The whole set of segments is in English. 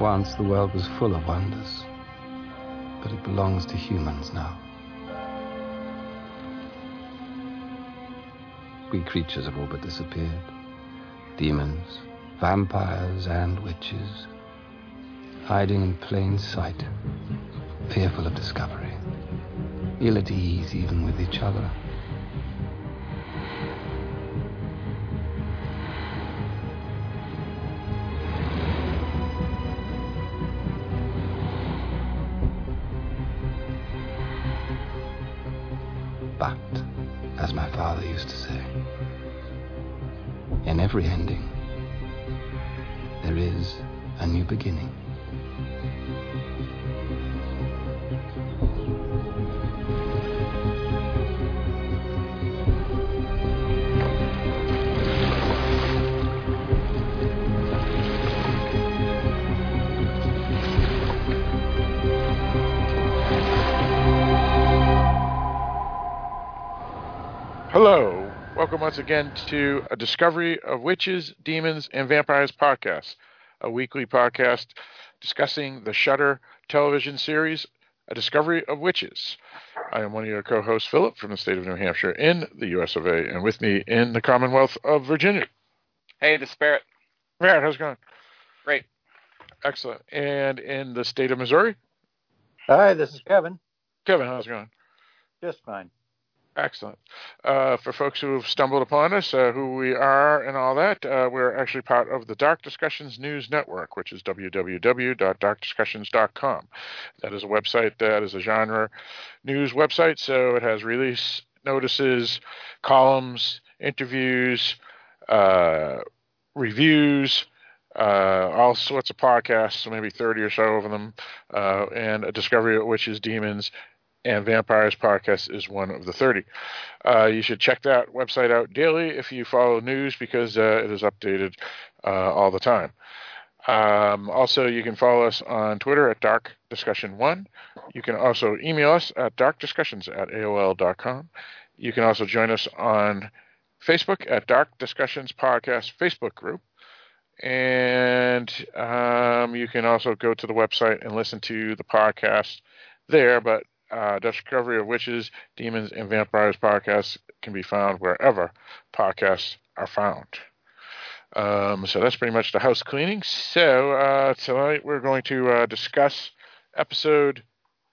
Once the world was full of wonders, but it belongs to humans now. We creatures have all but disappeared. Demons, vampires, and witches, hiding in plain sight, fearful of discovery, ill at ease even with each other. Once again to a Discovery of Witches, Demons, and Vampires podcast, a weekly podcast discussing the Shudder television series, A Discovery of Witches. I am one of your co hosts, Philip, from the state of New Hampshire in the US of A, and with me in the Commonwealth of Virginia. Hey, the Spirit. Matt, how's it going? Great. Excellent. And in the state of Missouri, Hi, this is Kevin. Kevin, how's it going? Just fine. Excellent. Uh, for folks who have stumbled upon us, uh, who we are and all that, uh, we're actually part of the Dark Discussions News Network, which is www.darkdiscussions.com. That is a website that is a genre news website, so it has release notices, columns, interviews, uh, reviews, uh, all sorts of podcasts, maybe 30 or so of them, uh, and a discovery of witches, demons, and Vampires podcast is one of the 30. Uh, you should check that website out daily if you follow news because uh, it is updated uh, all the time. Um, also, you can follow us on Twitter at Dark Discussion One. You can also email us at darkdiscussions at AOL.com. You can also join us on Facebook at Dark Discussions Podcast Facebook group. And um, you can also go to the website and listen to the podcast there. But uh, Discovery of Witches, Demons, and Vampires podcasts can be found wherever podcasts are found. Um, so that's pretty much the house cleaning. So uh, tonight we're going to uh, discuss episode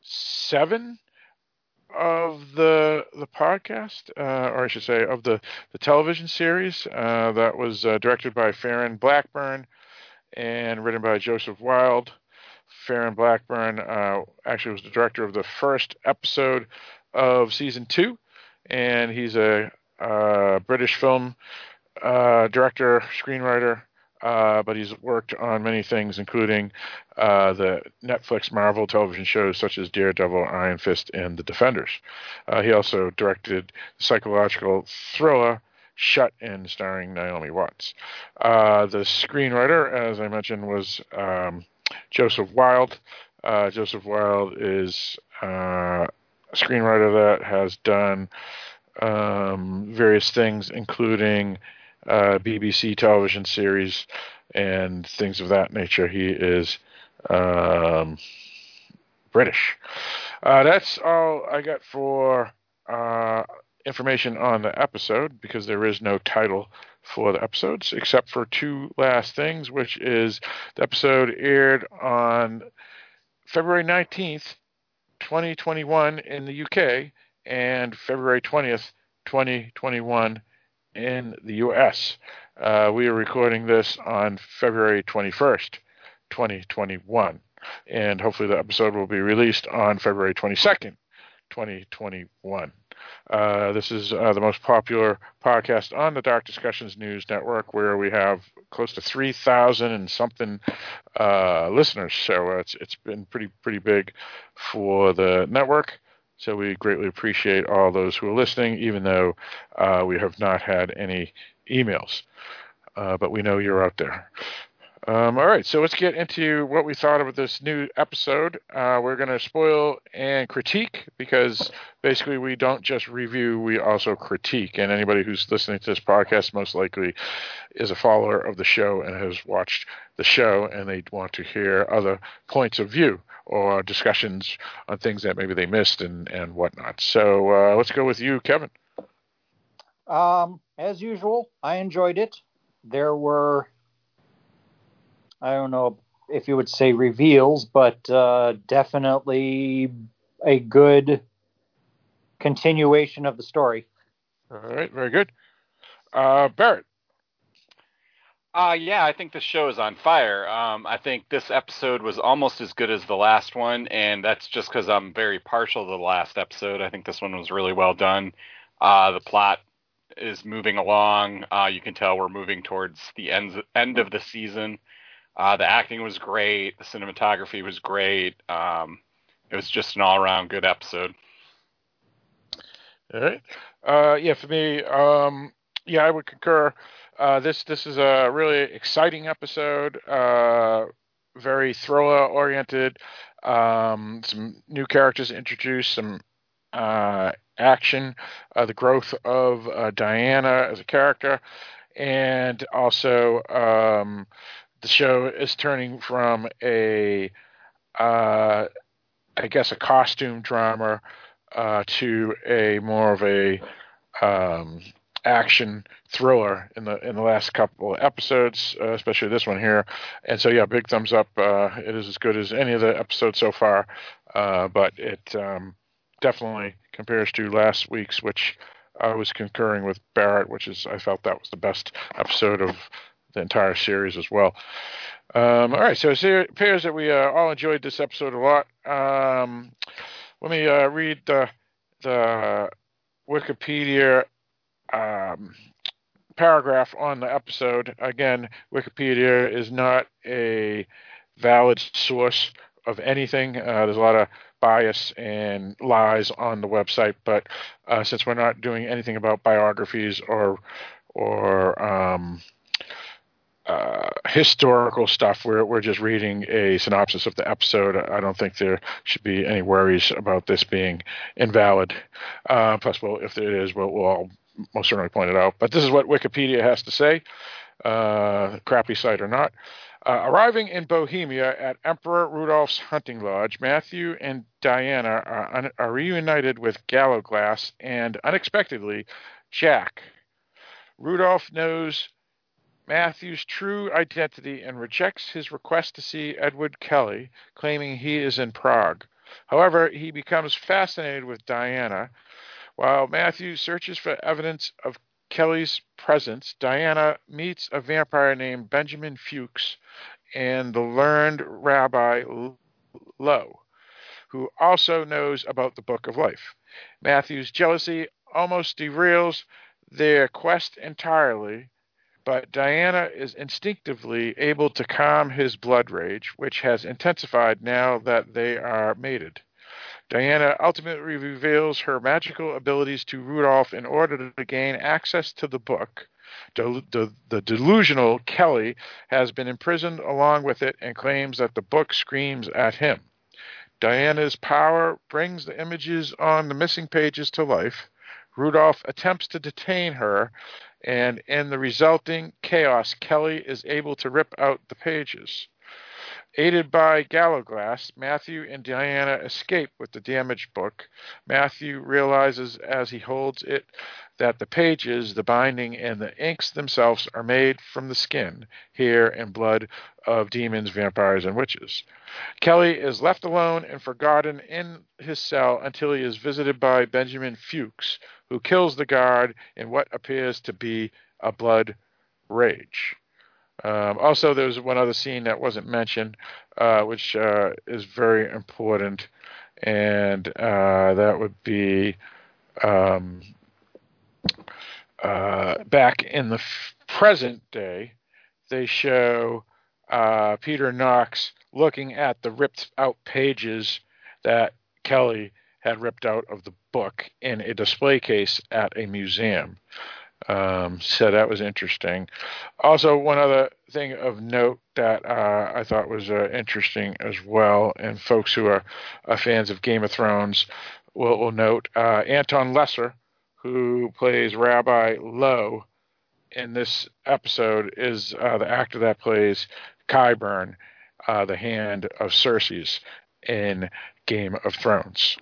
seven of the the podcast, uh, or I should say, of the the television series uh, that was uh, directed by Farren Blackburn and written by Joseph Wilde. Farren Blackburn uh, actually was the director of the first episode of season two, and he's a uh, British film uh, director, screenwriter, uh, but he's worked on many things, including uh, the Netflix Marvel television shows such as Daredevil, Iron Fist, and The Defenders. Uh, he also directed the psychological thriller Shut In, starring Naomi Watts. the screenwriter, as I mentioned, was. Um, Joseph Wild. Uh, Joseph Wild is uh, a screenwriter that has done um, various things, including uh, BBC television series and things of that nature. He is um, British. Uh, that's all I got for uh, information on the episode because there is no title for the episodes, except for two last things, which is the episode aired on February 19th, 2021 in the UK, and February 20th, 2021 in the US. Uh, we are recording this on February 21st, 2021, and hopefully the episode will be released on February 22nd, 2021. Uh, this is uh, the most popular podcast on the Dark Discussions News Network, where we have close to three thousand and something uh, listeners. So it's it's been pretty pretty big for the network. So we greatly appreciate all those who are listening, even though uh, we have not had any emails. Uh, but we know you're out there. Um, all right, so let's get into what we thought of this new episode. Uh, we're going to spoil and critique because basically we don't just review, we also critique. And anybody who's listening to this podcast most likely is a follower of the show and has watched the show and they want to hear other points of view or discussions on things that maybe they missed and, and whatnot. So uh, let's go with you, Kevin. Um, as usual, I enjoyed it. There were I don't know if you would say reveals, but uh, definitely a good continuation of the story. All right, very good. Uh, Barrett. Uh, yeah, I think the show is on fire. Um, I think this episode was almost as good as the last one, and that's just because I'm very partial to the last episode. I think this one was really well done. Uh, the plot is moving along. Uh, you can tell we're moving towards the end end of the season. Uh, the acting was great. The cinematography was great. Um, it was just an all around good episode. All right. Uh, yeah, for me, um, yeah, I would concur. Uh, this this is a really exciting episode. Uh, very thriller oriented. Um, some new characters introduced. Some uh, action. Uh, the growth of Diana as a character, and also. Um, the show is turning from a, uh, I guess, a costume drama uh, to a more of a um, action thriller in the in the last couple of episodes, uh, especially this one here. And so, yeah, big thumbs up. Uh, it is as good as any of the episodes so far, uh, but it um, definitely compares to last week's, which I was concurring with Barrett, which is I felt that was the best episode of the entire series as well. Um, all right, so it appears that we uh, all enjoyed this episode a lot. Um, let me uh, read the, the Wikipedia um, paragraph on the episode. Again, Wikipedia is not a valid source of anything. Uh, there's a lot of bias and lies on the website, but uh, since we're not doing anything about biographies or or um, uh, historical stuff. We're we're just reading a synopsis of the episode. I don't think there should be any worries about this being invalid. Uh, plus, well, if it is, we'll, we'll all most certainly point it out. But this is what Wikipedia has to say, uh, crappy site or not. Uh, arriving in Bohemia at Emperor Rudolph's hunting lodge, Matthew and Diana are, un- are reunited with Gallowglass and, unexpectedly, Jack. Rudolph knows Matthew's true identity and rejects his request to see Edward Kelley, claiming he is in Prague. However, he becomes fascinated with Diana. While Matthew searches for evidence of Kelley's presence, Diana meets a vampire named Benjamin Fuchs and the learned Rabbi Loew, who also knows about the Book of Life. Matthew's jealousy almost derails their quest entirely but Diana is instinctively able to calm his blood rage, which has intensified now that they are mated. Diana ultimately reveals her magical abilities to Rudolph in order to gain access to the book. The, the, the, delusional Kelley has been imprisoned along with it and claims that the book screams at him. Diana's power brings the images on the missing pages to life. Rudolph attempts to detain her, and in the resulting chaos, Kelley is able to rip out the pages. Aided by Gallowglass, Matthew and Diana escape with the damaged book. Matthew realizes as he holds it that the pages, the binding, and the inks themselves are made from the skin, hair, and blood of demons, vampires, and witches. Kelley is left alone and forgotten in his cell until he is visited by Benjamin Fuchs, who kills the guard in what appears to be a blood rage. Um, also, there's one other scene that wasn't mentioned, uh, which uh, is very important, and uh, that would be um, uh, back in the f- present day. They show uh, Peter Knox looking at the ripped out pages that Kelley had ripped out of the book in a display case at a museum. Um, so that was interesting. Also, one other thing of note that uh, I thought was uh, interesting as well, and folks who are, are fans of Game of Thrones will, will note uh, Anton Lesser, who plays Rabbi Loew in this episode, is uh, the actor that plays Qyburn, uh, the hand of Cersei's in Game of Thrones.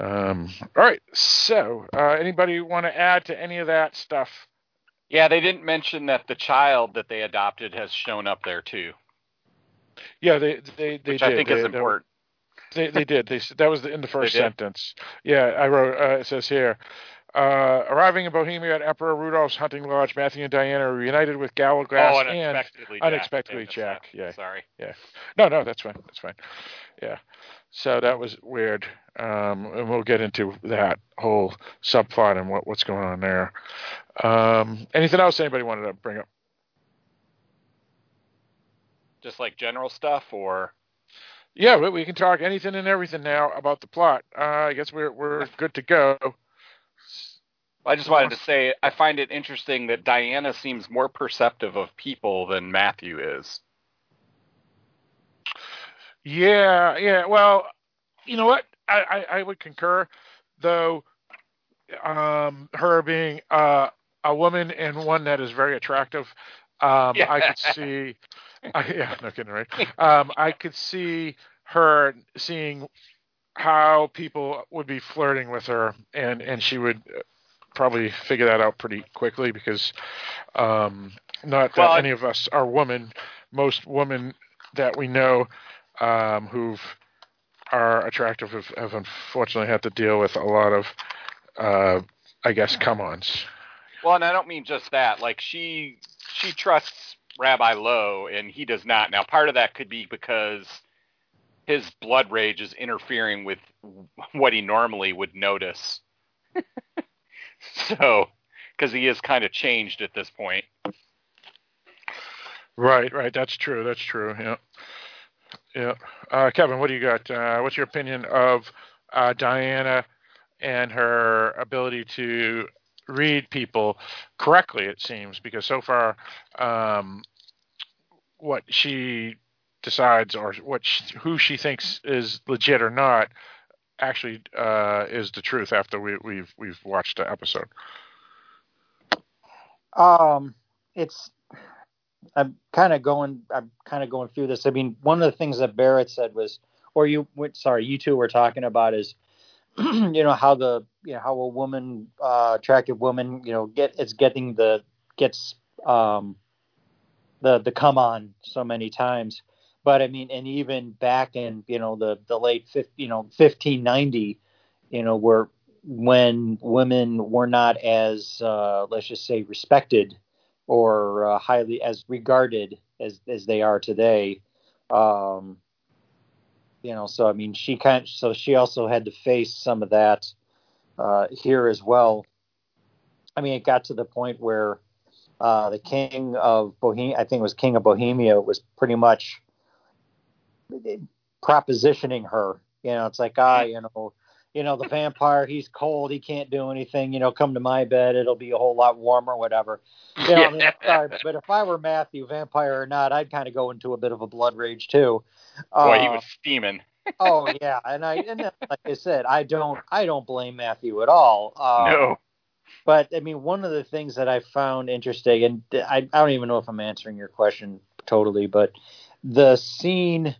Um, all right. So, uh, anybody want to add to any of that stuff? Yeah, they didn't mention that the child that they adopted has shown up there too. Yeah, they they they which did. I think they, is important. They they did. They that was in the first sentence. Yeah, I wrote. Uh, it says here. Uh, arriving in Bohemia at Emperor Rudolph's hunting lodge, Matthew and Diana are reunited with Gallowglass oh, and unexpectedly Jack. Unexpectedly Jack. Yeah. Sorry. Yeah. No, no, that's fine. That's fine. Yeah. So that was weird, um, and we'll get into that whole subplot and what, what's going on there. Um, anything else anybody wanted to bring up? Just like general stuff, or yeah, we, we can talk anything and everything now about the plot. Uh, I guess we're we're good to go. I just wanted to say I find it interesting that Diana seems more perceptive of people than Matthew is. Yeah, yeah. Well, you know what? I, I, I would concur, though. Um, her being uh, a woman and one that is very attractive, um, yeah. I could see. I, yeah, no kidding, right? Um, I could see her seeing how people would be flirting with her, and and she would probably figure that out pretty quickly because um, not that well, any of us are women. Most women that we know um, who are attractive have, have, unfortunately had to deal with a lot of, uh, I guess, come-ons. Well, and I don't mean just that. Like she she trusts Rabbi Loew, and he does not. Now, part of that could be because his blood rage is interfering with what he normally would notice. so, because he is kind of changed at this point. Right, right. That's true. That's true. Yeah. Yeah, uh, Kevin, what do you got? Uh, what's your opinion of uh, Diana and her ability to read people correctly? It seems because so far, um, what she decides or what she, who she thinks is legit or not actually uh, is the truth after we, we've we've watched the episode. Um, it's I'm kind of going. I'm kind of going through this. I mean, one of the things that Barrett said was, or you, sorry, you two were talking about is, you know, how the, you know, how a woman, uh, attractive woman, you know, get is getting the gets um, the the come on so many times. But I mean, and even back in you know the the late 50, you know 1590, you know, where when women were not as uh, let's just say respected or uh, highly as regarded as as they are today. Um, you know, so I mean, she kind so she also had to face some of that uh, here as well. I mean, it got to the point where uh, the king of Bohemia, I think it was king of Bohemia, was pretty much propositioning her. You know, it's like, ah, you know, you know, the vampire, he's cold, he can't do anything, you know, come to my bed, it'll be a whole lot warmer, whatever. You know, I mean, sorry, but if I were Matthew, vampire or not, I'd kind of go into a bit of a blood rage too. Boy, uh, he was steaming. oh yeah, and I and like I said, I don't I don't blame Matthew at all. Um, no. But I mean, one of the things that I found interesting, and I, I don't even know if I'm answering your question totally, but the scene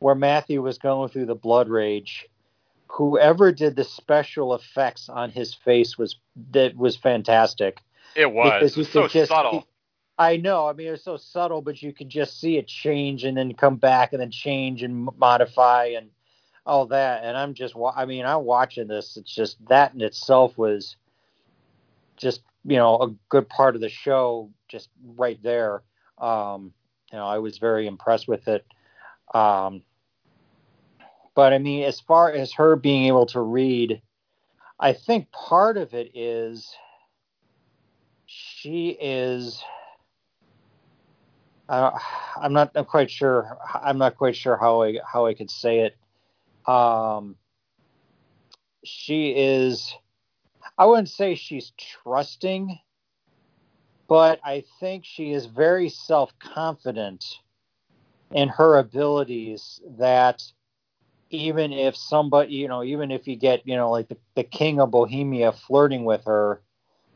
where Matthew was going through the blood rage whoever did the special effects on his face was that was fantastic. It was. Because so just, subtle. I know. I mean, it was so subtle, but you could just see it change and then come back and then change and modify and all that. And I'm just, I mean, I'm watching this. It's just that in itself was just, you know, a good part of the show, just right there. Um, you know, I was very impressed with it. Um, but I mean, as far as her being able to read, I think part of it is she is. Uh, I'm not I'm quite sure. I'm not quite sure how I how I could say it. Um, she is. I wouldn't say she's trusting but I think she is very self confident in her abilities that even if somebody, you know, even if you get, you know, like the, the king of Bohemia flirting with her,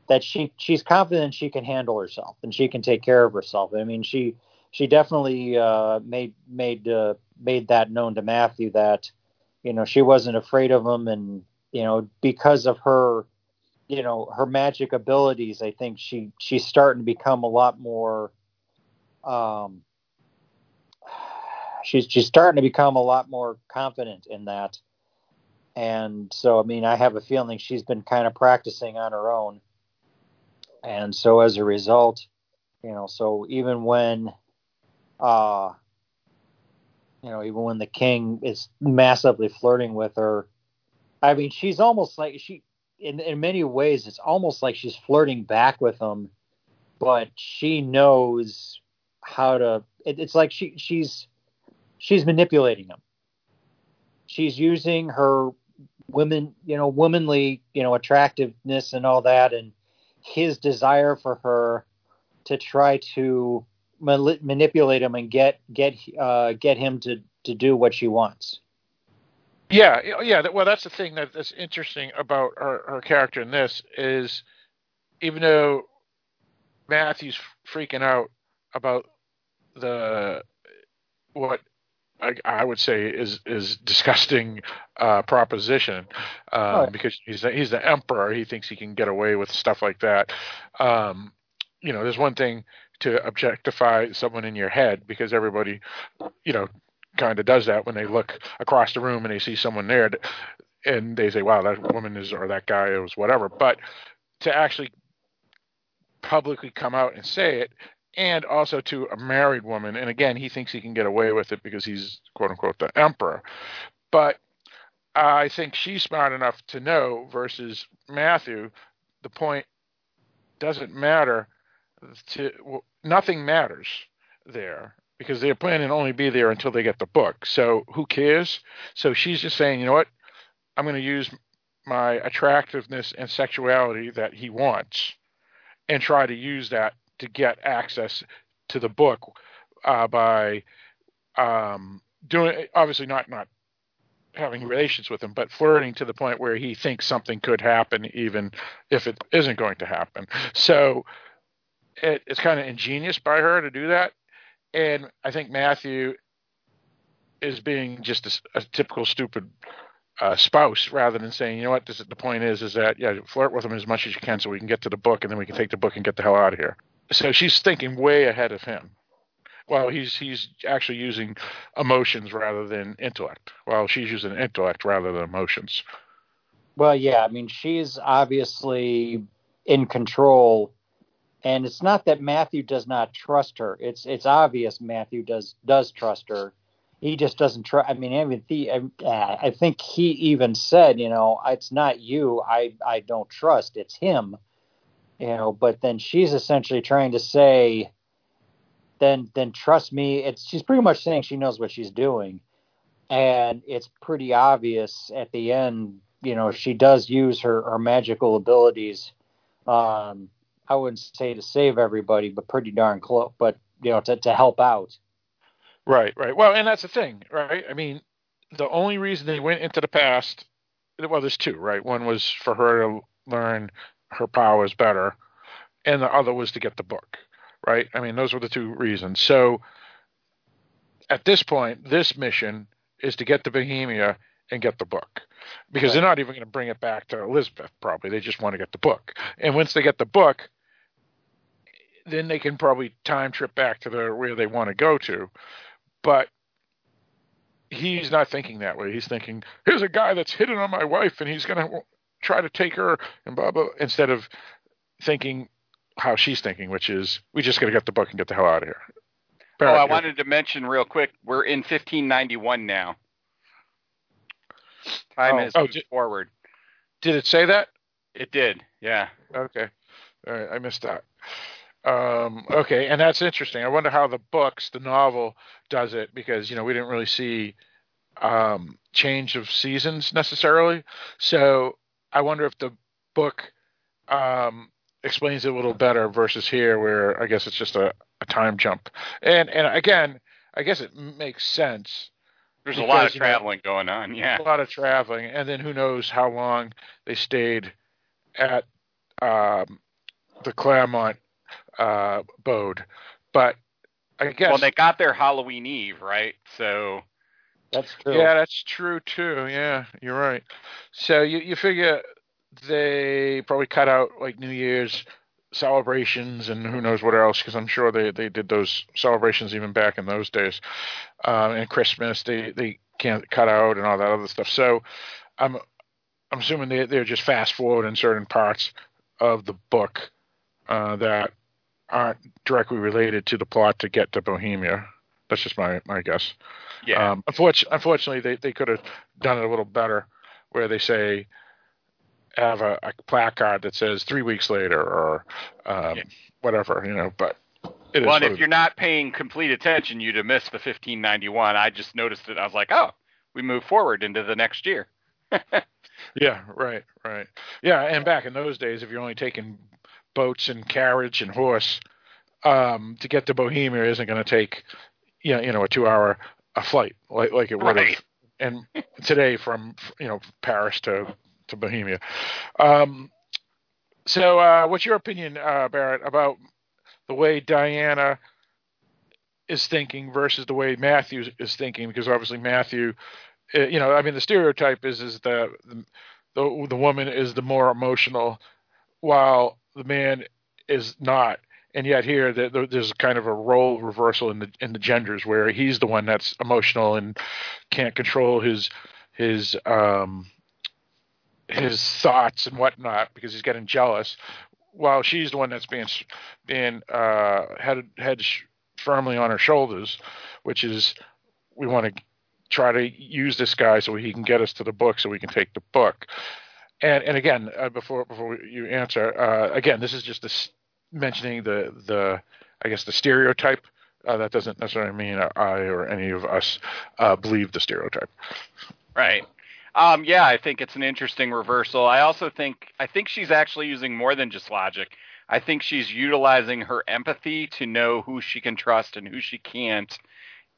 that she she's confident she can handle herself and she can take care of herself. I mean, she she definitely uh, made made uh, made that known to Matthew that you know she wasn't afraid of him, and you know because of her you know her magic abilities, I think she she's starting to become a lot more. Um, she's she's starting to become a lot more confident in that, and so I mean I have a feeling she's been kind of practicing on her own and so as a result, you know, so even when, uh, you know, even when the king is massively flirting with her, I mean, she's almost like she, in in many ways, it's almost like she's flirting back with him, but she knows how to. It, it's like she she's she's manipulating him. She's using her women, you know, womanly, you know, attractiveness and all that, and his desire for her to try to manipulate him and get get uh, get him to to do what she wants. Yeah, yeah. Well, that's the thing that, that's interesting about her, her character in this is, even though Matthew's freaking out about the what I, I, would say is is disgusting uh, proposition um, right. because he's the, he's the emperor. He thinks he can get away with stuff like that. Um, you know, there's one thing to objectify someone in your head because everybody, you know, kind of does that when they look across the room and they see someone there, and they say, "Wow, that woman is or that guy is whatever." But to actually publicly come out and say it and also to a married woman. And again, he thinks he can get away with it because he's quote unquote the emperor. But I think she's smart enough to know versus Matthew, the point doesn't matter to well, nothing matters there because they're planning to only be there until they get the book. So who cares? So she's just saying, you know what? I'm going to use my attractiveness and sexuality that he wants and try to use that to get access to the book uh, by um, doing obviously not not having relations with him, but flirting to the point where he thinks something could happen, even if it isn't going to happen. So it, it's kind of ingenious by her to do that, and I think Matthew is being just a, a typical stupid uh, spouse rather than saying, you know what, this, the point is, is that yeah, flirt with him as much as you can so we can get to the book and then we can take the book and get the hell out of here so she's thinking way ahead of him. Well, he's he's actually using emotions rather than intellect. Well, she's using intellect rather than emotions. Well, yeah, I mean, she's obviously in control, and it's not that Matthew does not trust her. It's it's obvious Matthew does does trust her. He just doesn't trust. I mean, even the, I think he even said, you know, it's not you. I I don't trust. It's him you know but then she's essentially trying to say then then trust me it's she's pretty much saying she knows what she's doing. And it's pretty obvious at the end you know she does use her her magical abilities um i wouldn't say to save everybody but pretty darn close but you know to, to help out. Right right. Well and that's the thing right? I mean the only reason they went into the past well there's two right? One was for her to learn her powers better, and the other was to get the book, right? I mean, those were the two reasons. So at this point, this mission is to get to Bohemia and get the book because right. they're not even going to bring it back to Elizabeth, probably. They just want to get the book. And once they get the book, then they can probably time trip back to the where they want to go to. But he's not thinking that way. He's thinking, here's a guy that's hitting on my wife and he's going to try to take her and blah blah instead of thinking how she's thinking, which is we just got to get the book and get the hell out of here. Barrett, oh, I wanted to mention real quick, we're in 1591 now. Time oh, has oh, moved did, forward. Did it say that? It did. Yeah. Okay. All right, I missed that. Um, okay, and that's interesting. I wonder how the books, the novel, does it because you know we didn't really see um, change of seasons necessarily. So I wonder if the book um, explains it a little better versus here, where I guess it's just a, a time jump. And and again, I guess it makes sense. There's because, a lot of traveling you know, going on. Yeah, a lot of traveling, and then who knows how long they stayed at um, the Clairmont uh, Bode. But I guess well, they got there Halloween Eve, right? So that's true. Yeah, that's true too. Yeah, you're right. So you you figure they probably cut out like New Year's celebrations and who knows what else because I'm sure they, they did those celebrations even back in those days uh, and Christmas they they can't cut out and all that other stuff so I'm I'm assuming they they're just fast forwarding certain parts of the book uh, that aren't directly related to the plot to get to Bohemia that's just my my guess yeah um, unfortunately, unfortunately they, they could have done it a little better where they say have a, a placard that says three weeks later or um, yeah. whatever, you know. But it well, and if you're not paying complete attention, you'd have missed the 1591. I just noticed it. I was like, oh, we move forward into the next year. yeah, right, right. Yeah, and back in those days, if you're only taking boats and carriage and horse, um, to get to Bohemia isn't going to take, you know, you know, a two-hour a flight like like it would have. And today, from you know Paris to to Bohemia. Um, so, uh, what's your opinion, uh, Barrett, about the way Diana is thinking versus the way Matthew is thinking? Because obviously Matthew, uh, you know, I mean, the stereotype is is the the, the woman is the more emotional, while the man is not. And yet here, there's kind of a role reversal in the in the genders, where he's the one that's emotional and can't control his his um, his thoughts and whatnot because he's getting jealous, while she's the one that's being being uh, head head firmly on her shoulders, which is we want to try to use this guy so he can get us to the book so we can take the book. And and again, uh, before before you answer, uh, again, this is just this mentioning the the I guess the stereotype. Uh, that doesn't necessarily mean I or any of us uh, believe the stereotype. Right. Um, yeah, I think it's an interesting reversal. I also think I think she's actually using more than just logic. I think she's utilizing her empathy to know who she can trust and who she can't,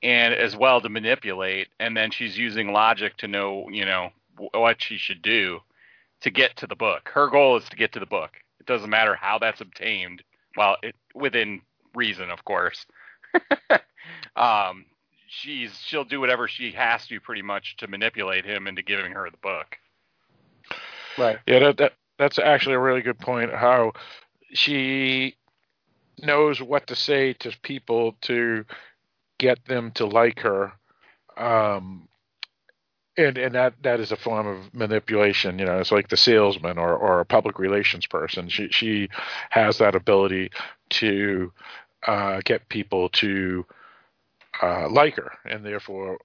and as well to manipulate. And then she's using logic to know, you know, what she should do to get to the book. Her goal is to get to the book. It doesn't matter how that's obtained, well, it, within reason, of course. um, she's she'll do whatever she has to pretty much to manipulate him into giving her the book. Right. Yeah, that, that that's actually a really good point. How she knows what to say to people to get them to like her. Um, and and that that is a form of manipulation. You know, it's like the salesman or or a public relations person. She she has that ability to uh, get people to uh, like her and therefore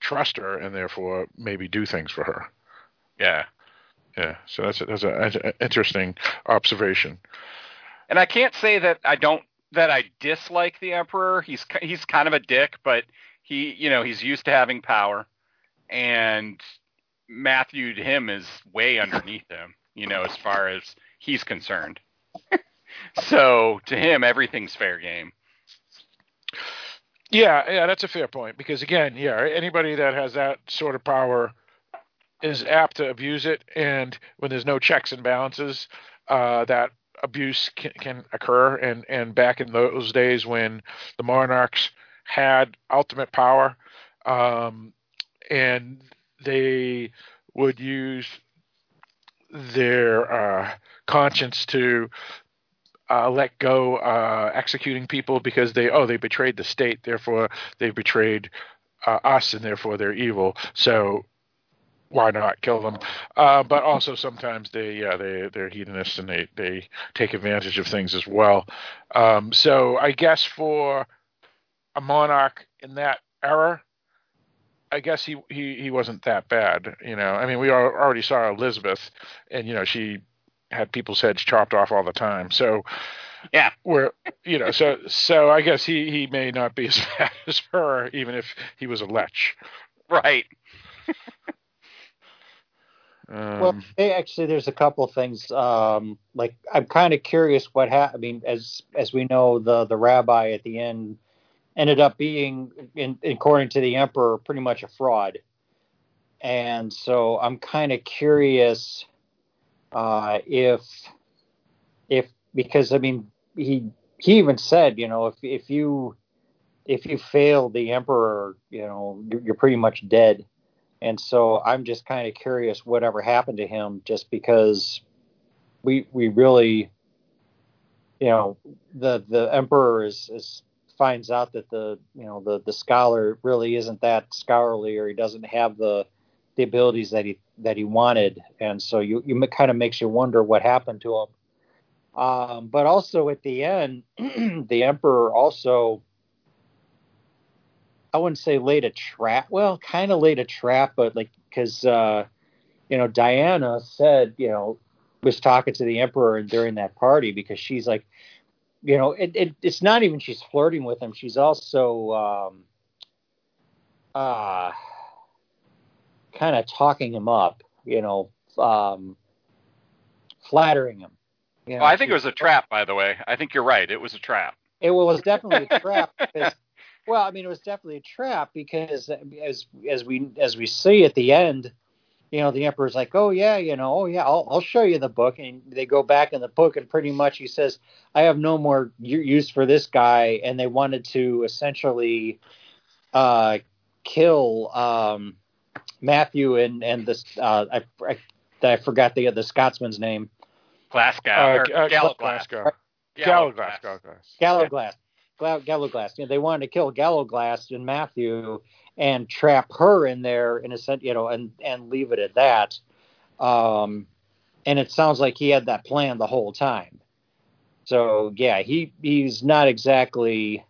trust her and therefore maybe do things for her. Yeah. Yeah. So that's a, that's an interesting observation. And I can't say that I don't that I dislike the emperor. He's he's kind of a dick, but he you know he's used to having power, and Matthew to him is way underneath him. You know, as far as he's concerned. so to him, everything's fair game. Yeah, yeah, that's a fair point because again, yeah, anybody that has that sort of power is apt to abuse it, and when there's no checks and balances, uh, that abuse can, can, occur. And and back in those days when the monarchs had ultimate power, um, and they would use their uh, conscience to uh, let go uh, executing people because they oh they betrayed the state, therefore they betrayed uh, us, and therefore they're evil. So why not kill them? Uh, but also sometimes they yeah they they're hedonists and they they take advantage of things as well. Um, so I guess for a monarch in that era. I guess he, he, he wasn't that bad, you know. I mean, we already saw Elizabeth, and you know she had people's heads chopped off all the time. So yeah, where you know, so so I guess he he may not be as bad as her, even if he was a lech. Right. Um, Well, hey, actually, there's a couple of things. Um, like, I'm kind of curious what happened. I mean, as as we know, the the rabbi at the end ended up being, in, according to the emperor, pretty much a fraud. And so I'm kind of curious uh, if if because I mean he he even said you know if if you if you fail the emperor you know you're, pretty much dead and so I'm just kind of curious whatever happened to him, just because we we really, you know, the the emperor is, is finds out that the you know the the scholar really isn't that scholarly, or he doesn't have the the abilities that he that he wanted, and so you you kind of makes you wonder what happened to him. Um, but also at the end, the emperor also I wouldn't say laid a trap. Well, kind of laid a trap, but like because uh, you know Diana said you know was talking to the emperor during that party because she's like you know it, it it's not even she's flirting with him. She's also um, uh, kind of talking him up. You know, um, flattering him. You know, Oh, I think it was a trap, by the way. I think you're right. It was a trap. It was definitely a trap because, well, I mean, it was definitely a trap because as as we as we see at the end, you know, the emperor's like, oh yeah, you know, oh yeah, I'll I'll show you the book, and they go back in the book, and pretty much he says, I have no more use for this guy, and they wanted to essentially uh, kill um, Matthew and and this uh, I, I I forgot the the Scotsman's name. Glasgow. uh, or uh, Gallowglass. Glasgow. Gallowglass. Gallowglass. Gallowglass. Gallowglass. Gla- Gallowglass. You know, they wanted to kill Gallowglass and Matthew and trap her in there in a sense, you know, and and leave it at that. Um, and it sounds like he had that plan the whole time. So yeah, he he's not exactly.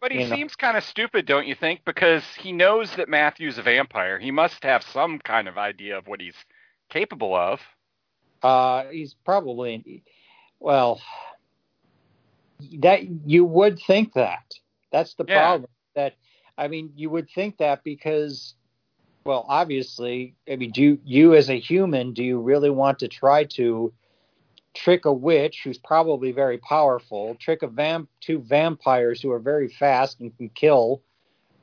But he You know. seems kind of stupid, don't you think? Because he knows that Matthew's a vampire. He must have some kind of idea of what he's capable of. Uh, he's probably well. That you would think that. That's the Yeah. problem. That I mean, you would think that because, well, obviously, I mean, do you, you as a human, do you really want to try to trick a witch who's probably very powerful, trick a vamp two vampires who are very fast and can kill,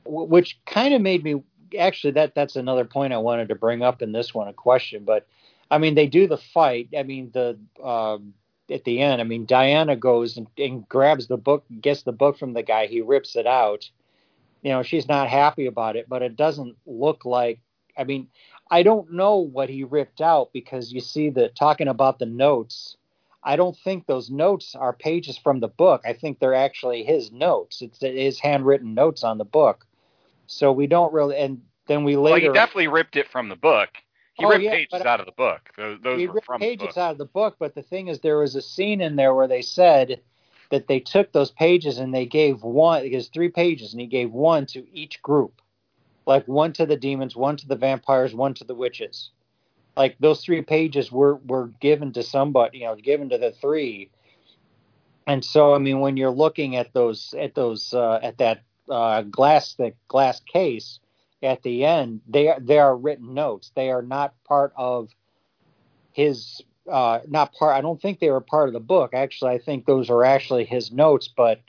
which kind of made me actually that that's another point I wanted to bring up in this one, a question, but I mean, they do the fight. I mean, the um, at the end, I mean, Diana goes and, and grabs the book, gets the book from the guy. He rips it out. You know, she's not happy about it, but it doesn't look like. I mean, I don't know what he ripped out because you see the talking about the notes. I don't think those notes are pages from the book. I think they're actually his notes. It's his handwritten notes on the book. So we don't really. And then we Well, he later. definitely ripped it from the book. He Oh, ripped yeah, pages out of the book. Those, those he were ripped from the pages out of the book, but the thing is, there was a scene in there where they said that they took those pages and they gave one, because three pages, and he gave one to each group, like one to the demons, one to the vampires, one to the witches. Like those three pages were were given to somebody, you know, given to the three. And so, I mean, when you're looking at those at those uh, at that uh, glass the glass case at the end, they are, they are written notes. They are not part of his uh, not part. I don't think they were part of the book. Actually, I think those are actually his notes. But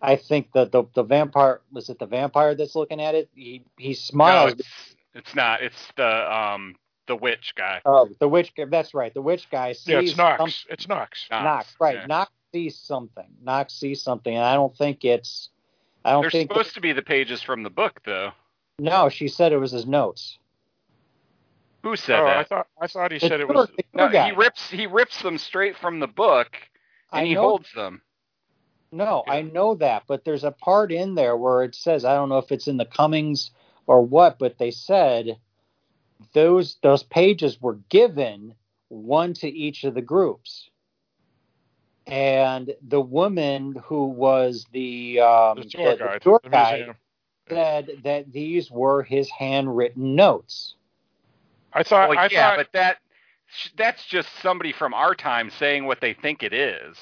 I think that the the vampire was it the vampire that's looking at it. He he No, it's, it's not. It's the um the witch guy. oh, the witch. That's right. The witch guy sees Yeah, it's Knox. some- It's Knox. Knox, right? yeah. Knox sees something. Knox sees something, and I don't think it's. I don't They're think. supposed to be the pages from the book, though. No, she said it was his notes. Who said oh, I that? thought I thought he The said it was. the tour No, he rips he rips them straight from the book, and I he know holds them. No, Yeah. I know that, but there's a part in there where it says I don't know if it's in the Cummings or what, but they said those those pages were given one to each of the groups. And the woman who was the um, The tour the- the guide. tour the guide museum. Said that these were his handwritten notes. I thought. Well, I yeah, thought. but that that's just somebody from our time saying what they think it is.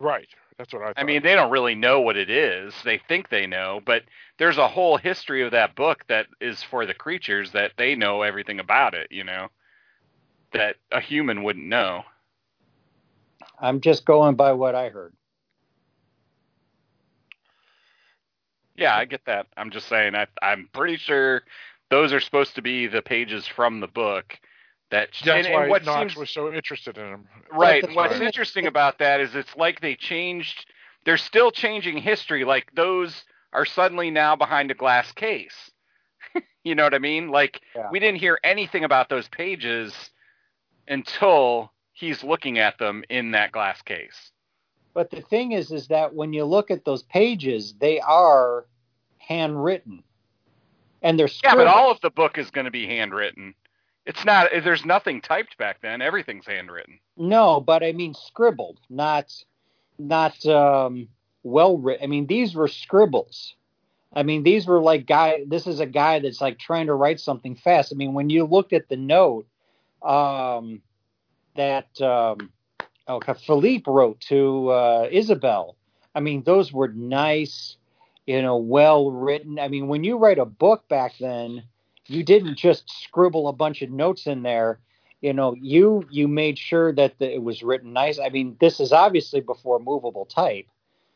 right. That's what I thought. I mean, they don't really know what it is. They think they know, but there's a whole history of that book that is for the creatures that they know everything about it, you know. that a human wouldn't know. I'm just going by what I heard. Yeah, I get that. I'm just saying I, I'm pretty sure those are supposed to be the pages from the book that That's and, why and what Knox seems was so interested in him. right. But the What's thing interesting about that is it's like they changed. They're still changing history. Like those are suddenly now behind a glass case. you know what I mean? Like Yeah. we didn't hear anything about those pages until he's looking at them in that glass case. But the thing is, is that when you look at those pages, they are handwritten, and they're Yeah, but all of the book is going to be handwritten. It's not. There's nothing typed back then. Everything's handwritten. No, but I mean scribbled, not not um, well written. I mean these were scribbles. I mean these were like guy. This is a guy that's like trying to write something fast. I mean when you looked at the note um, that um, oh, Philippe wrote to uh, Isabel. I mean those were nice, you know, well written. I mean when you write a book back then, you didn't just scribble a bunch of notes in there you know you you made sure that the, it was written nice i mean this is obviously before movable type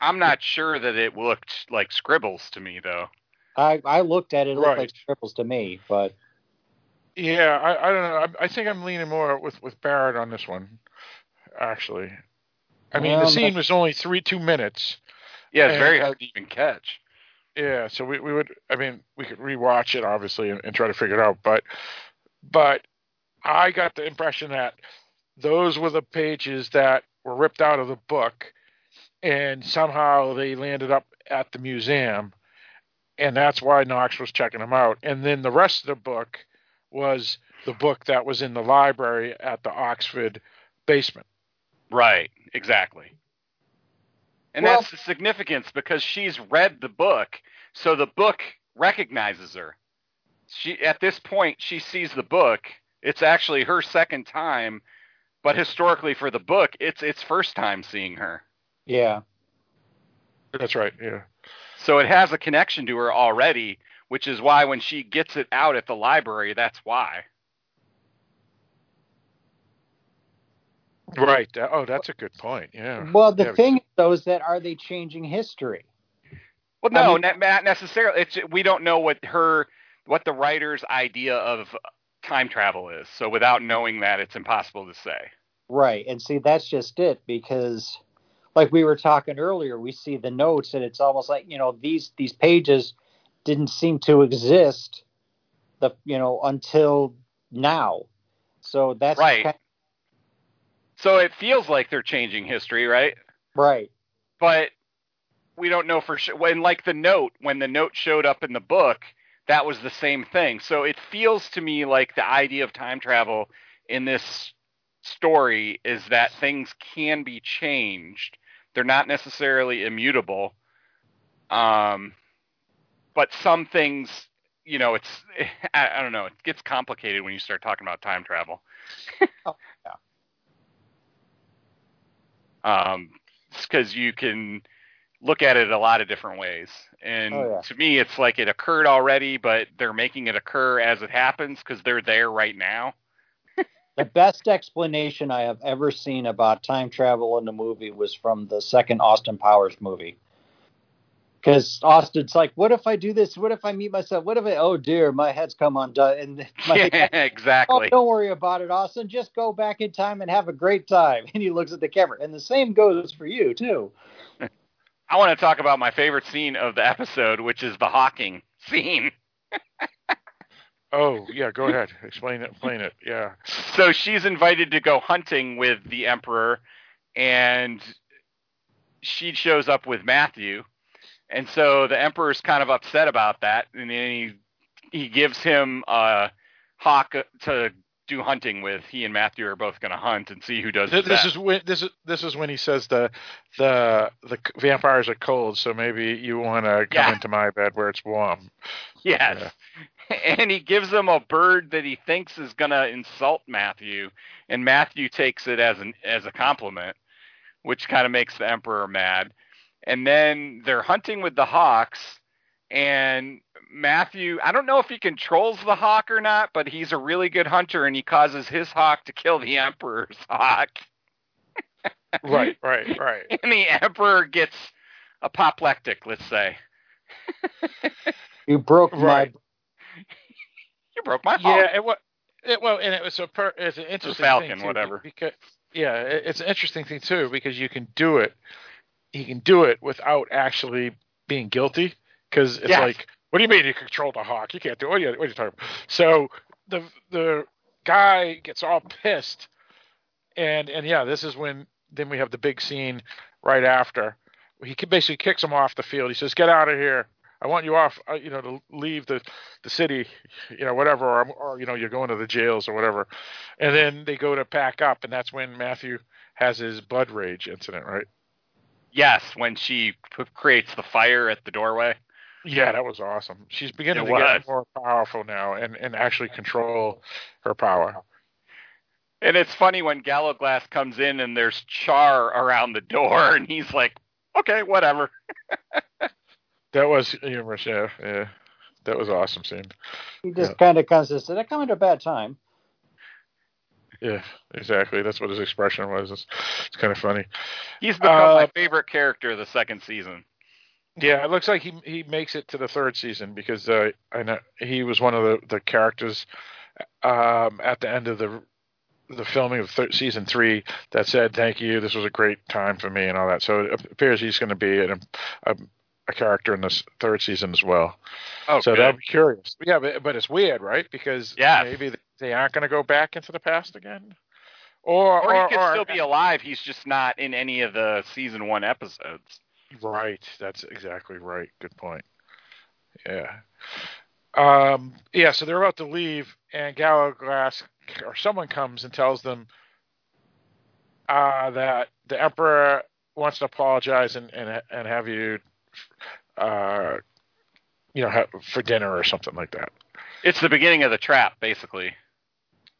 I'm not sure that it looked like scribbles to me though. i i looked at it, it looked like scribbles to me but Yeah, I, I don't know. I, I think I'm leaning more with with Barrett on this one. Actually, I mean Well, the um, scene but- was only three two minutes. Yeah, it's And- very hard to even catch. Yeah, so we, we would. I mean, we could rewatch it obviously and, and try to figure it out. But but I got the impression that those were the pages that were ripped out of the book, and somehow they landed up at the museum, and that's why Knox was checking them out. And then the rest of the book was the book that was in the library at the Oxford basement. Right, exactly. And Well- that's the significance because she's read the book, so the book recognizes her. She at this point she sees the book. It's actually her second time, but historically for the book, it's its first time seeing her. yeah That's right. Yeah. So it has a connection to her already, which is why when she gets it out at the library, that's why. Right. Oh, that's a good point. Yeah. well the Yeah, thing though is that are they changing history Well, I no, mean- not, necessarily. It's we don't know what her what the writer's idea of time travel is. So without knowing that, it's impossible to say. right and see that's just it because like we were talking earlier we see the notes and it's almost like you know these these pages didn't seem to exist the you know until now so that's Right. kind- So it feels like they're changing history, right? right But we don't know for sure. When like the note, when the note showed up in the book, that was the same thing. So it feels to me like the idea of time travel in this story is that things can be changed. They're not necessarily immutable. Um, but some things, you know, it's I, I don't know. It gets complicated when you start talking about time travel. Oh, yeah. Um, because you can look at it a lot of different ways. And Oh, yeah. to me, it's like it occurred already, but they're making it occur as it happens because they're there right now. The best explanation I have ever seen about time travel in a movie was from the second Austin Powers movie. Because Austin's like, what if I do this? What if I meet myself? What if I, oh dear, my head's come undone. And my, oh, exactly. don't worry about it, Austin. Just go back in time and have a great time. And he looks at the camera. And the same goes for you, too. I want to talk about my favorite scene of the episode, which is the Hawking scene. Oh, yeah. Go ahead. Explain it. Explain it. Yeah. So she's invited to go hunting with the Emperor, and she shows up with Matthew. And so the Emperor's kind of upset about that, and then he he gives him a hawk to do hunting with. He and Matthew are both going to hunt and see who does This, this is when this is this is when he says the the the vampires are cold, so maybe you want to come Yeah. into my bed where it's warm. Yes. And he gives him a bird that he thinks is gonna insult Matthew, and Matthew takes it as an as a compliment, which kind of makes the Emperor mad. And then they're hunting with the hawks, and Matthew, I don't know if he controls the hawk or not, but he's a really good hunter and he causes his hawk to kill the Emperor's hawk. right, right, right. And the Emperor gets apoplectic, let's say. You broke Right. my. You broke my hawk. Yeah, it was. It, well, and it was a per, it's an interesting Falcon, thing too, whatever. Because yeah, it, it's an interesting thing too because you can do it. He can do it without actually being guilty because it's Yes. like, what do you mean you control the hawk? You can't do it. What are you, what are you talking about? So the the guy gets all pissed, and and yeah, this is when then we have the big scene right after. He basically kicks him off the field. He says, "Get out of here! I want you off. Uh, you know, to leave the the city. You know, whatever, or, or you know, you're going to the jails or whatever." And then they go to pack up, and that's when Matthew has his blood rage incident, right? Yes, when she p- creates the fire at the doorway. Yeah, that was awesome. She's beginning It to was. get more powerful now and, and actually control her power. And it's funny when Gallowglass comes in and there's char around the door, and he's like, "Okay, whatever." That was humorous, yeah, yeah. That was awesome scene. He just kind of comes and said, "I come at a bad time." Yeah, exactly. That's what his expression was. It's, it's kind of funny. He's become Uh, my favorite character of the second season. Yeah, it looks like he he makes it to the third season because uh, I know he was one of the the characters um, at the end of the the filming of thir- season three that said thank you. This was a great time for me and all that. So it appears he's going to be a, a a character in this third season as well. Oh, so that'd be curious. Yeah, but, but it's weird, right? Because Yes. maybe they aren't going to go back into the past again, or or or, he could or- still be alive. He's just not in any of the season one episodes. Right. That's exactly right. Good point. Yeah. Um, yeah, so they're about to leave, and Gallowglass or someone comes and tells them uh, that the Emperor wants to apologize and and, and have you, uh, you know, have, for dinner or something like that. It's the beginning of the trap, basically.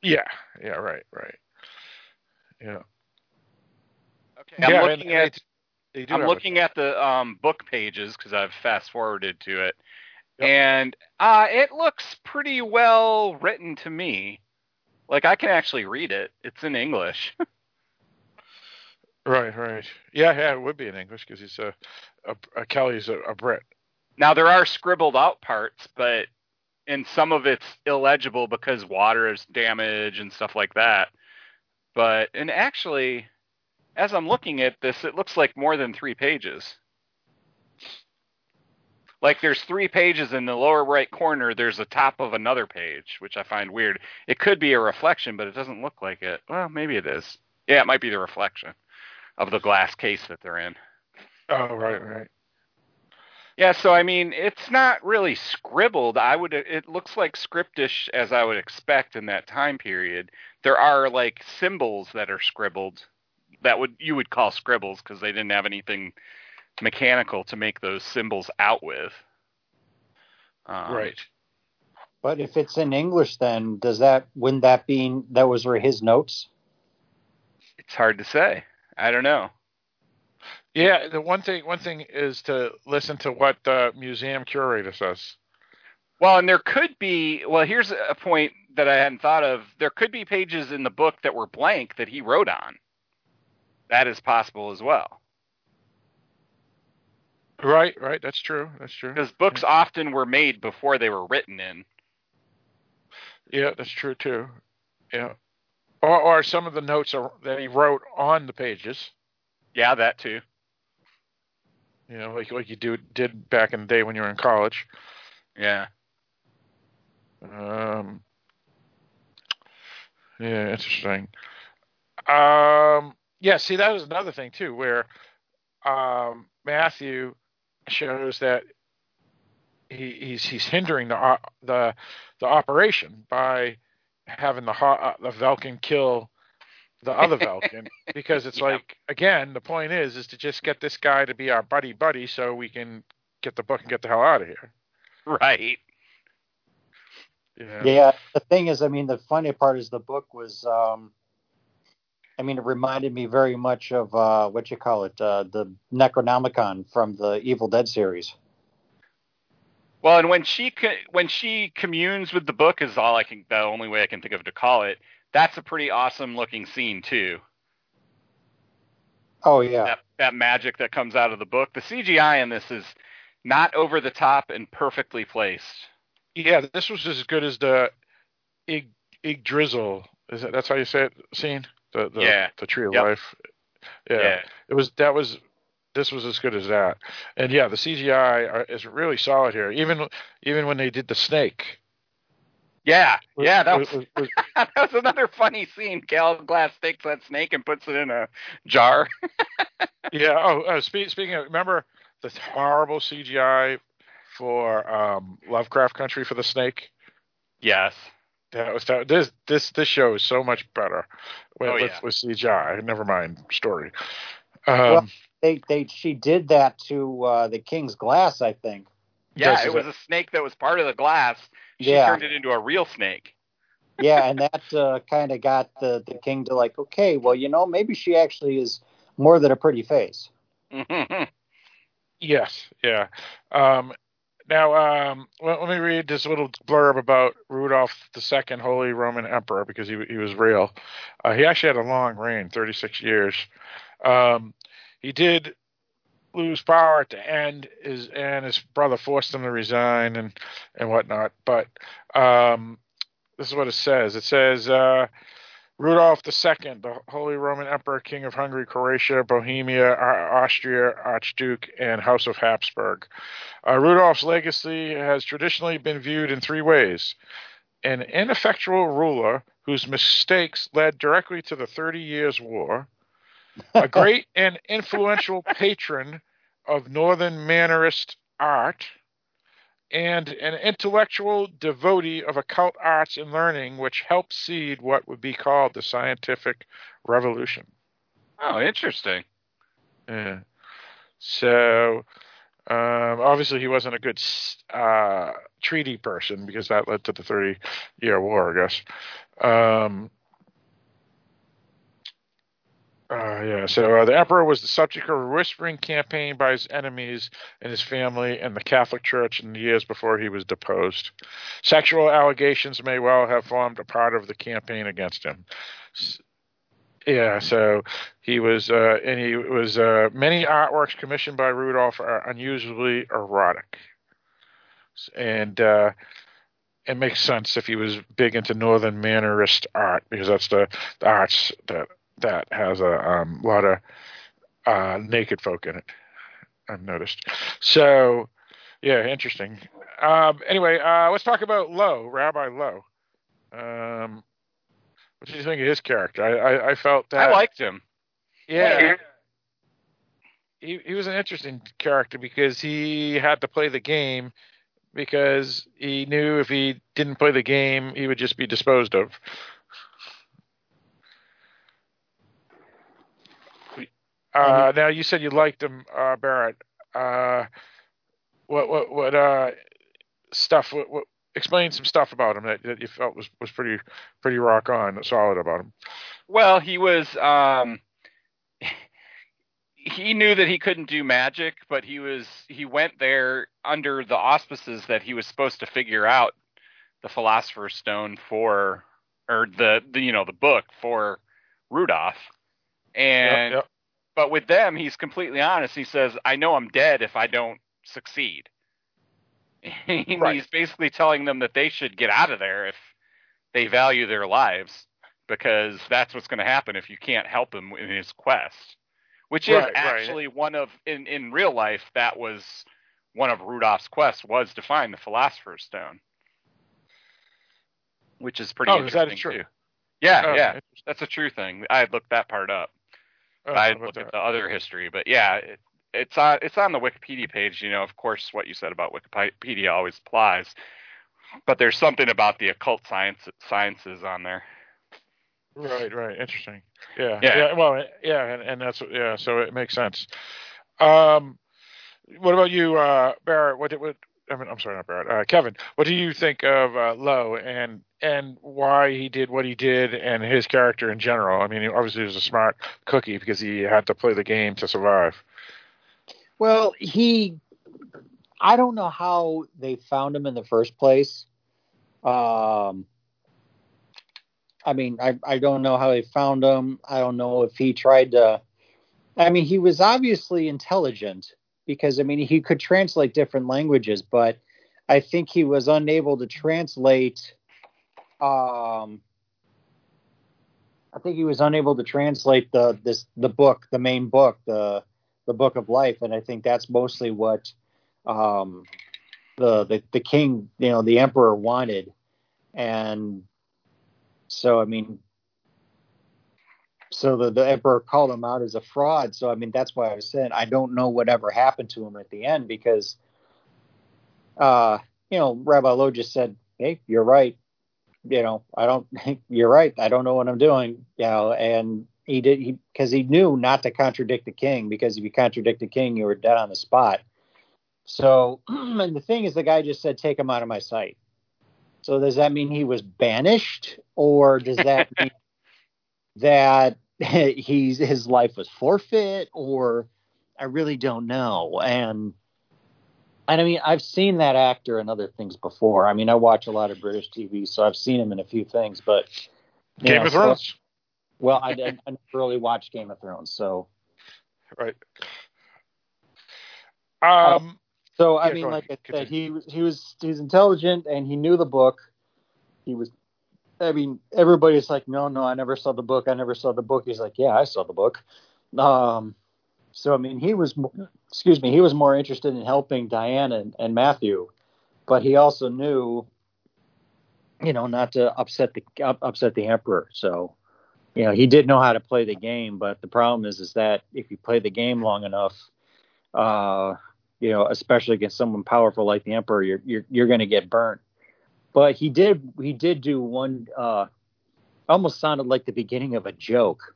Yeah. Yeah. Right. Right. Yeah. Okay. I'm yeah, looking at they, they I'm looking at the um, book pages because I've fast forwarded to it, and uh, it looks pretty well written to me. Like I can actually read it. It's in English. Right. Right. Yeah. Yeah. It would be in English because he's a, a, a Kelley's a, a Brit. now there are scribbled out parts, but and some of it's illegible because water is damage and stuff like that. But and actually, as I'm looking at this, it looks like more than three pages. Like there's three pages in the lower right corner. There's a top of another page, which I find weird. It could be a reflection, but it doesn't look like it. Well, maybe it is. Yeah, it might be the reflection of the glass case that they're in. Oh. Right. Right. Yeah, so I mean, it's not really scribbled. I would it looks like scriptish as I would expect in that time period. There are like symbols that are scribbled that would you would call scribbles because they didn't have anything mechanical to make those symbols out with. Um, right. But if it's in English, then does that wouldn't that be that was were his notes? It's hard to say. I don't know. Yeah, the one thing one thing is to listen to what the museum curator says. Well, and there could be. Well, here's a point that I hadn't thought of. There could be pages in the book that were blank that he wrote on. That is possible as well. Right, right. That's true. That's true. because books often were made before they were written in. Yeah, that's true too. Yeah. Or, or some of the notes are, that he wrote on the pages. Yeah, that too. You know, like like you do did back in the day when you were in college. Yeah. Um. Yeah, interesting. Um. Yeah. See, that was another thing too, where um, Matthew shows that he, he's he's hindering the the the operation by having the uh, the Velkin kill the other Velkin because it's Yeah. like again the point is is to just get this guy to be our buddy buddy so we can get the book and get the hell out of here. Right. Yeah. Yeah. The thing is, I mean, the funny part is the book was. um I mean, it reminded me very much of uh, what you call it, uh, the Necronomicon from the Evil Dead series. Well, and when she co- when she communes with the book is all I can the only way I can think of to call it. That's a pretty awesome looking scene too. Oh yeah. That that magic that comes out of the book. The CGI in this is not over the top and perfectly placed. Yeah, this was as good as the Ig Ig Drizzle. Is that that's how you say it? Scene the the, Yeah. the Tree of Yep. Life. Yeah. it was that was this was as good as that. And yeah, the CGI are- is really solid here. Even even when they did the snake. Yeah, yeah, that was, was- was- that was another funny scene. Gallowglass takes that snake and puts it in a jar. yeah. Oh, uh, spe- speaking of, remember the horrible CGI for um, Lovecraft Country for the snake. yes. That was that, this this this show is so much better with, Oh, yeah. with CGI. Never mind story. Um, Well- They they she did that to uh, the King's Glass, I think. Yeah, it was a snake that was part of the glass. She Yeah. turned it into a real snake. Yeah, and that uh, kind of got the the king to like, okay, well, you know, maybe she actually is more than a pretty face. Yes, yeah. Um, now, um, let, let me read this little blurb about Rudolph the Second Holy Roman Emperor, because he he was real. Uh, he actually had a long reign, 36 years. Um, he did lose power at the end, is and his brother forced him to resign and and whatnot. But um, this is what it says. It says. Uh, Rudolph II, the Holy Roman Emperor, King of Hungary, Croatia, Bohemia, Austria, Archduke, and House of Habsburg. Uh, Rudolph's legacy has traditionally been viewed in three ways an ineffectual ruler whose mistakes led directly to the Thirty Years' War, a great and influential patron of Northern Mannerist art, and an intellectual devotee of occult arts and learning, which helped seed what would be called the scientific revolution. oh, interesting. Yeah. So, um, obviously, he wasn't a good uh, treaty person because that led to the Thirty Year War, I guess. Um, uh, yeah, so uh, the emperor was the subject of a whispering campaign by his enemies and his family and the Catholic Church in the years before he was deposed. Sexual allegations may well have formed a part of the campaign against him. Yeah, so he was, uh, and he was uh, many artworks commissioned by Rudolph are unusually erotic, and uh, it makes sense if he was big into Northern Mannerist art because that's the, the arts that that has a um, lot of uh, naked folk in it. I've noticed. So, yeah, interesting. Um, anyway, uh, let's talk about Loew, Rabbi Loew. Um, what did you think of his character? I, I, I felt that I liked him. yeah. He he was an interesting character because he had to play the game because he knew if he didn't play the game, he would just be disposed of. Uh, now you said you liked him, uh, Barrett. Uh, what what what uh, stuff? What, what explain some stuff about him that, that you felt was, was pretty pretty rock on, solid about him. Well, he was um he knew that he couldn't do magic, but he was he went there under the auspices that he was supposed to figure out the philosopher's stone for or the, the you know the book for Rudolph. And Yep, yep. But with them he's completely honest. He says, "I know I'm dead if I don't succeed." Right. He's basically telling them that they should get out of there if they value their lives because that's what's going to happen if you can't help him in his quest. Which is Right, right. actually one of in in real life that was one of Rudolph's quests was to find the philosopher's stone. Which is pretty Oh, is that interesting true? too. Yeah, Oh, yeah. That's a true thing. I had looked that part up. Oh, I looked at the other history, but yeah, it, it's on it's on the Wikipedia page. You know, of course, what you said about Wikipedia always applies, but there's something about the occult science sciences on there. Right, right. Interesting. Yeah. Yeah. well, yeah, and, and that's yeah. So it makes sense. Um, what about you, uh, Barrett? What did what? I'm sorry, not Barrett. Uh, Kevin, what do you think of uh, Loew and and why he did what he did and his character in general? I mean, obviously he was a smart cookie because he had to play the game to survive. Well, he I don't know how they found him in the first place. Um, I mean, I I don't know how they found him. I don't know if he tried to. I mean, he was obviously intelligent because I mean he could translate different languages, but I think he was unable to translate. Um, I think he was unable to translate the this the book, the main book, the the book of life, and I think that's mostly what um, the the the king, you know, the emperor wanted, and so I mean, so the, the emperor called him out as a fraud. So I mean, that's why I was saying I don't know whatever happened to him at the end because, uh, you know, Rabbi Loew just said, "Hey, you're right. You know, I don't. You're right. I don't know what I'm doing. You know, and he did he because he knew not to contradict the king because if you contradict the king, you were dead on the spot. So, and the thing is, the guy just said, "Take him out of my sight." So does that mean he was banished, or does that mean that he's his life was forfeit, or I really don't know. And and I mean, I've seen that actor in other things before. I mean, I watch a lot of British TV, so I've seen him in a few things. But Game know, of Thrones. So, well, I, I, I never really watched Game of Thrones, so right. Um. So I Yeah, mean, like ahead. I said, Continue. he was he was he's intelligent and he knew the book. He was, I mean, everybody's like, no, no, I never saw the book. I never saw the book. He's like, yeah, I saw the book. Um, so I mean, he was, excuse me, he was more interested in helping Diana and, and Matthew, but he also knew, you know, not to upset the up, upset the emperor. So, you know, he did know how to play the game, but the problem is, is that if you play the game long enough, uh, you know, especially against someone powerful like the emperor, you're you're you're going to get burnt. But he did he did do one. Uh, almost sounded like the beginning of a joke.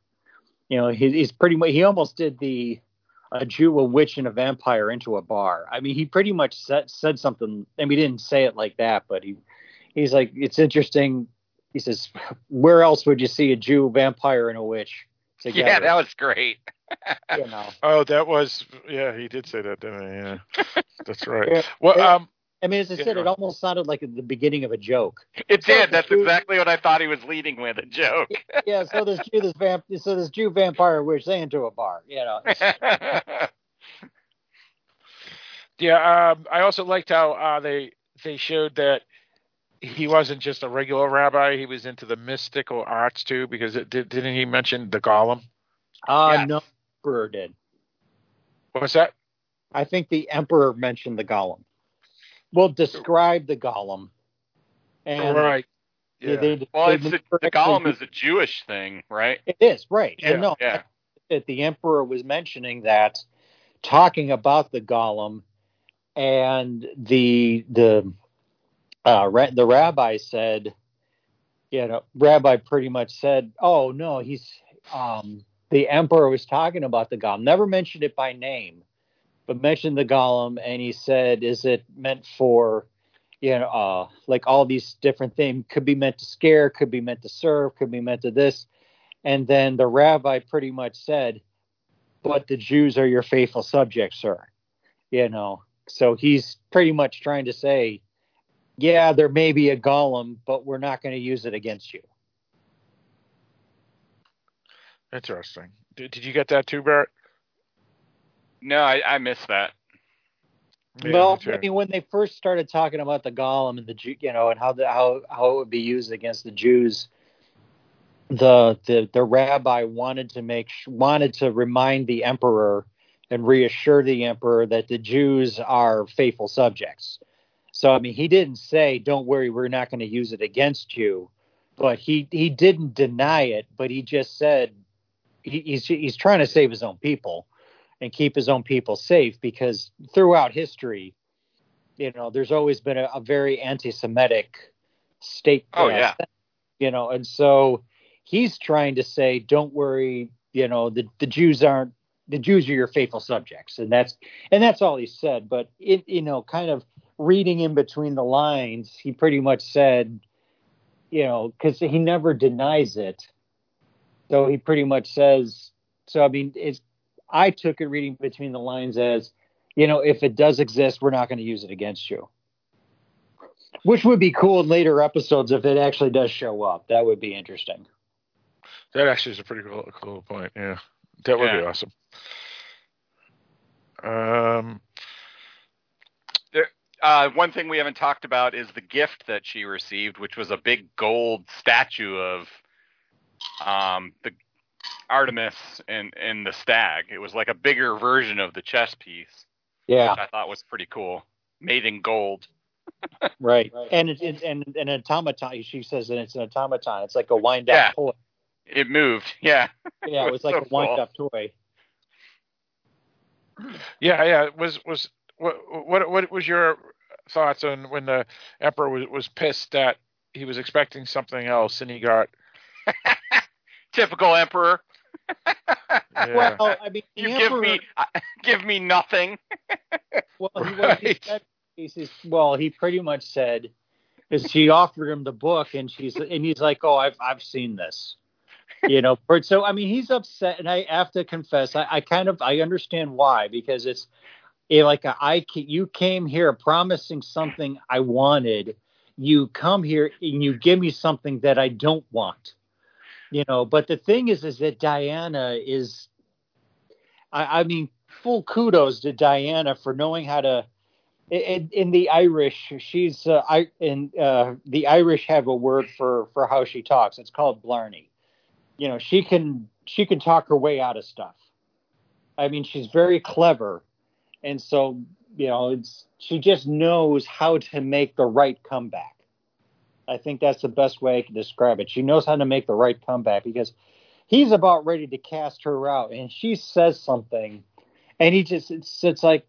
You know, he, he's pretty much he almost did the a Jew, a witch, and a vampire into a bar. I mean, he pretty much said said something. I mean, he didn't say it like that, but he he's like, it's interesting. He says, where else would you see a Jew, vampire, and a witch together? Yeah, that was great. you know. Oh, that was yeah. He did say that, didn't he? Yeah, that's right. Yeah. Well, um, I mean, as I said, it almost sounded like the beginning of a joke. It did. That's exactly what I thought he was leading with a joke. yeah, so this Jew, this vamp, so this Jew vampire witch, they into a bar. You know, yeah. Um, I also liked how uh, they they showed that he wasn't just a regular rabbi. He was into the mystical arts too, because it did, didn't he mention the golem? uh, Yes. no, emperor did. What's that? I think the emperor mentioned the golem. Well, describe the golem. And right. Yeah. they- well, they it's a, the golem is a Jewish thing, right? It is right. Yeah, and no, yeah. that the emperor was mentioning that, talking about the golem, and the the uh, ra- the rabbi said, you know, rabbi pretty much said, "Oh no, he's um, the emperor was talking about the golem. Never mentioned it by name, but mentioned the golem, and he said, is it meant for?" You know, uh, like all these different things could be meant to scare, could be meant to serve, could be meant to this. And then the rabbi pretty much said, But the Jews are your faithful subjects, sir. You know, so he's pretty much trying to say, Yeah, there may be a golem, but we're not going to use it against you. Interesting. Did, did you get that too, Barrett? No, I, I missed that. Yeah, well, me too. I mean, when they first started talking about the golem and the Jew, you know, and how the how how it would be used against the Jews, the the the rabbi wanted to make wanted to remind the emperor and reassure the emperor that the Jews are faithful subjects. So I mean, he didn't say, "Don't worry, we're not going to use it against you," but he he didn't deny it, but he just said he, he's he's trying to save his own people and keep his own people safe because throughout history, you know, there's always been a, a very anti-Semitic state. Oh, yeah. you know, and so he's trying to say, don't worry, you know, the the Jews aren't the Jews are your faithful subjects, and that's and that's all he said. But it, you know, kind of reading in between the lines, he pretty much said, you know, because he never denies it. So he pretty much says, so I mean, it's I took it reading between the lines as, you know, if it does exist, we're not going to use it against you. Which would be cool in later episodes if it actually does show up. That would be interesting. That actually is a pretty cool, cool point. Yeah, that would Yeah. be awesome. Um, there, Uh, one thing we haven't talked about is the gift that she received, which was a big gold statue of um, the Artemis and, and the stag. It was like a bigger version of the chess piece, Yeah, which I thought was pretty cool. Made in gold. right. And it, it, and an automaton. She says that it's an automaton. It's like a wind up Yeah. toy. It moved. Yeah. Yeah, It it was was like so a wind up toy. yeah, yeah. Was was what what what was your thoughts on when the emperor was was pissed that he was expecting something else and he got Typical emperor. yeah. Well, I mean, the You give me give me nothing. Well, he, what he said, he says, well, he pretty much said, because she offered him the book, and she's and he's like, oh, I've I've seen this, you know. So I mean, he's upset, and I have to confess, I, I kind of I understand why because it's it, like a, I you came here promising something I wanted, you come here and you give me something that I don't want, you know. But the thing is, is that Diana is, I, I mean, full kudos to Diana for knowing how to. In, in the Irish, she's uh, I in uh, the Irish have a word for for how she talks. It's called blarney. You know, she can she can talk her way out of stuff. I mean, she's very clever, and so you know, it's she just knows how to make the right comeback. I think that's the best way I can describe it. She knows how to make the right comeback because he's about ready to cast her out, and she says something, and he just it's, it's like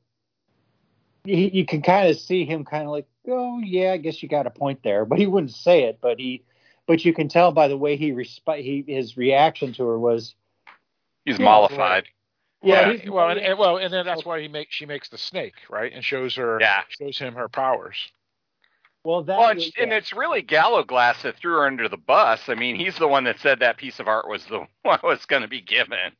you, you can kind of see him kind of like, oh yeah, I guess you got a point there, but he wouldn't say it, but he, but you can tell by the way he resp- he his reaction to her was, He's Yeah, mollified. yeah, Yeah, well, and, and well, and then that's why he makes she makes the snake, right, and shows her, Yeah. shows him her powers. Well that Well, and, was- and it's really Gallowglass that threw her under the bus. I mean, he's the one that said that piece of art was the what was going to be given.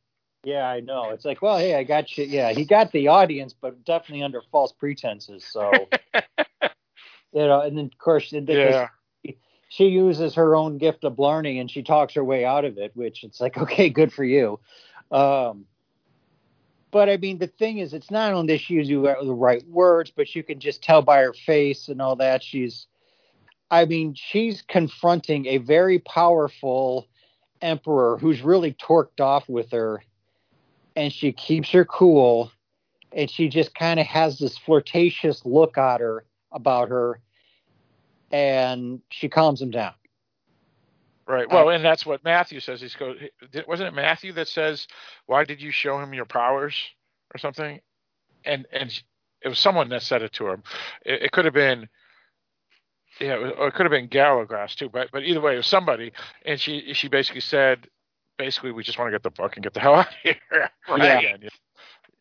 yeah, I know. It's like, well, hey, I got you. Yeah, he got the audience, but definitely under false pretenses. So, you know, and then of course, Yeah, she uses her own gift of blarney and she talks her way out of it, which it's like, okay, good for you. Um, but I mean, the thing is, it's not only that she uses the right words, but you can just tell by her face and all that. She's, I mean, she's confronting a very powerful emperor who's really torqued off with her, and she keeps her cool, and she just kind of has this flirtatious look at her about her, and she calms him down. Right. Well, and that's what Matthew says. He's go. Wasn't it Matthew that says, "Why did you show him your powers?" or something? And and it was someone that said it to him. It, it could have been. Yeah, it, was, or it could have been Gallowglass too, but but either way, it was somebody, and she she basically said, basically, we just want to get the book and get the hell out of here. Right. Again, you-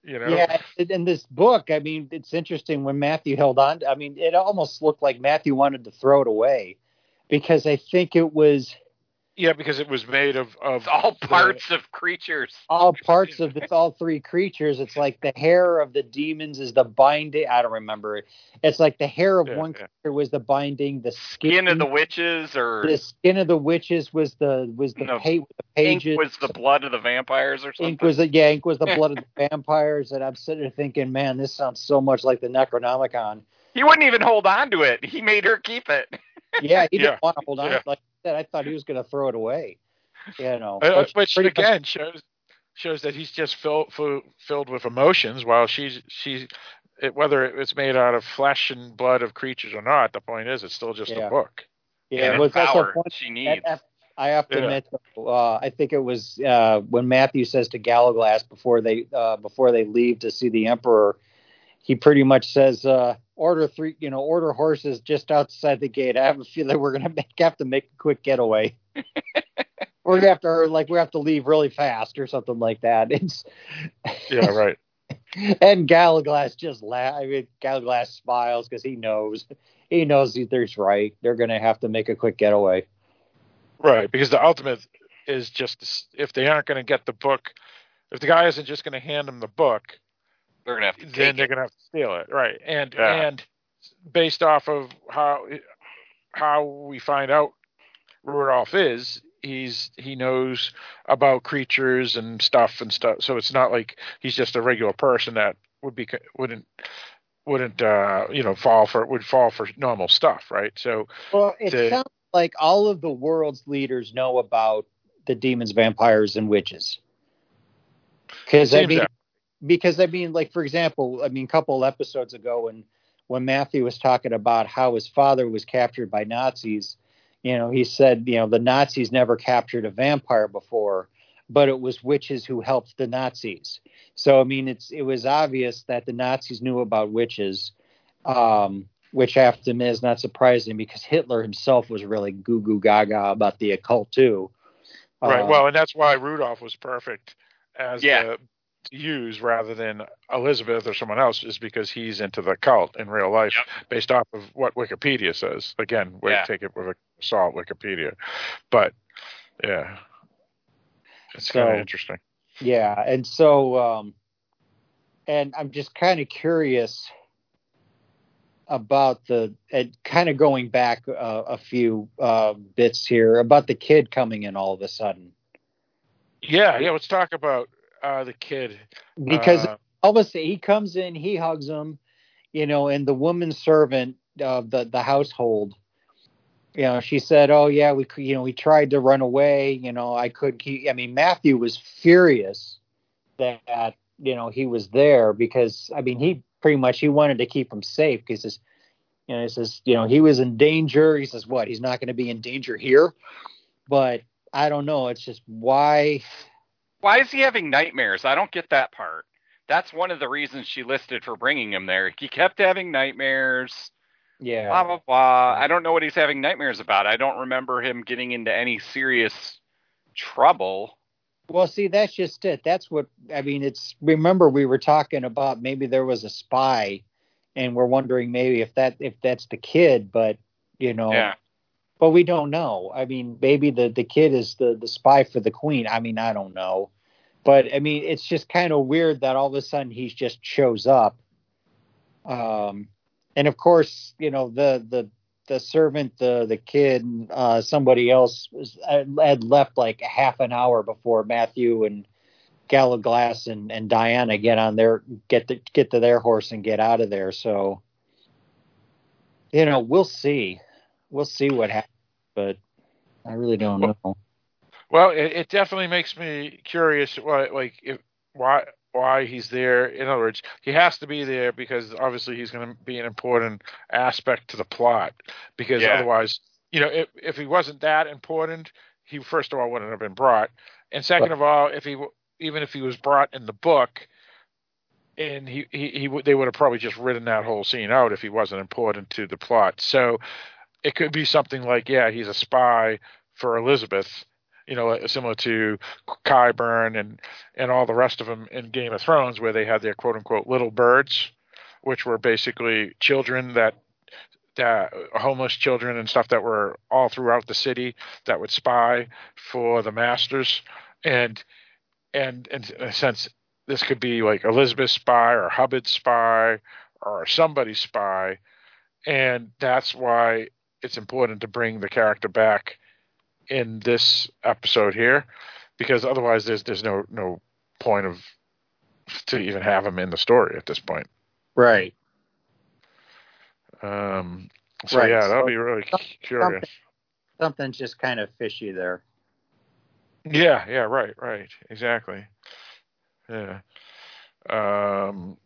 you know. Yeah, in this book, I mean, it's interesting when Matthew held on. I mean, it almost looked like Matthew wanted to throw it away because I think it was Yeah, because it was made of of It's all the- parts of creatures. all parts of it's all three creatures. It's like the hair of the demons is the binding. I don't remember. It's like the hair of Yeah, one yeah. creature was the binding. The skin, Skin of the witches or the skin of the witches was the was the, No, pa- the ink was the blood of the vampires or something. Ink was the yeah, ink was the blood of the vampires. And I'm sitting there thinking, man, this sounds so much like the Necronomicon. he wouldn't even hold on to it. He made her keep it. Yeah, he didn't Yeah. want to hold on. Yeah. Like I I thought he was going to throw it away. You know, Uh, which which pretty much- again shows shows that he's just filled filled with emotions, while she's she's it, whether it's made out of flesh and blood of creatures or not. The point is, it's still just Yeah. a book. yeah, and it the was power point- she needs. I- I have to Yeah. admit, uh, I think it was uh, when Matthew says to Gallowglass before they uh, before they leave to see the Emperor, he pretty much says, uh, "Order three, you know, order horses just outside the gate." I have a feeling we're gonna make, have to make a quick getaway. we're gonna have to, or like, we have to leave really fast or something like that. It's Yeah, right. and Gallowglass just laugh. I mean, Gallowglass smiles because he knows he knows he's right. They're going to have to make a quick getaway. Right, because the ultimate is just if they aren't going to get the book, if the guy isn't just going to hand them the book, they're gonna have to then they're it. gonna have to steal it, right? And Yeah. and based off of how how we find out Rudolph is, he's he knows about creatures and stuff and stuff. So it's not like he's just a regular person that would be wouldn't wouldn't uh you know fall for would fall for normal stuff, right? So Well, it to- sounds like all of the world's leaders know about the demons, vampires, and witches. Because I mean, that- because I mean, like for example, I mean, a couple episodes ago when when Matthew was talking about how his father was captured by Nazis, you know, he said, you know, the Nazis never captured a vampire before, but it was witches who helped the Nazis. So I mean, it's it was obvious that the Nazis knew about witches. Um, which after him is not surprising because Hitler himself was really goo goo gaga about the occult too. right. Uh, well, and that's why Rudolph was perfect as Yeah. the to use rather than Elizabeth or someone else is because he's into the cult in real life based off of what Wikipedia says. Again, we Yeah. take it with a salt Wikipedia. But yeah. It's So- kind of interesting. yeah, and so um, and I'm just kind of curious about the and kind of going back uh, a few uh, bits here about the kid coming in all of a sudden Yeah, yeah, let's talk about uh the kid. because Uh, all of a sudden he comes in, he hugs him, you know, and the woman servant of the the household, you know, she said, "Oh yeah, we you know we tried to run away, you know, I couldn't keep." I mean, Matthew was furious that you know he was there because I mean he pretty much he wanted to keep him safe because his, you know, he says you know he was in danger. He says what he's not going to be in danger here, but I don't know. It's just why Why is he having nightmares? I don't get that part. That's one of the reasons she listed for bringing him there. He kept having nightmares. yeah Blah blah blah. I don't know what he's having nightmares about. I don't remember him getting into any serious trouble. Well, see, that's just it. That's what I mean. It's remember we were talking about maybe there was a spy, and we're wondering maybe if that if that's the kid, but you know, Yeah. But we don't know. I mean, maybe the the kid is the the spy for the queen. I mean, I don't know, but I mean, it's just kind of weird that all of a sudden he just shows up. Um, and of course, you know the the the servant, the the kid, uh, somebody else was, had left like a half an hour before Matthew and Gallowglass and, and Diana get on their get to, get to their horse and get out of there. So, you know, we'll see, we'll see what happens, but I really don't know. Well, it, it definitely makes me curious. Why, like, if, why why he's there? In other words, he has to be there because obviously he's going to be an important aspect to the plot. Because Yeah. otherwise, you know, if if he wasn't that important, he first of all wouldn't have been brought, and second of all, if he even if he was brought in the book. And he, he, he they would have probably just written that whole scene out if he wasn't important to the plot. So it could be something like, yeah, he's a spy for Elizabeth, you know, uh, similar to Qyburn and and all the rest of them in Game of Thrones, where they had their quote unquote little birds, which were basically children that that homeless children and stuff that were all throughout the city that would spy for the masters, and and, and in a sense, this could be like Elizabeth's spy or Hubbard's spy or somebody's spy, and that's why it's important to bring the character back in this episode here because otherwise there's there's no no point of to even have him in the story at this point. Right. Um, so Right, yeah, that'll so be really curious. Something's just kind of fishy there. Yeah, yeah, right, right, exactly. Yeah. Um,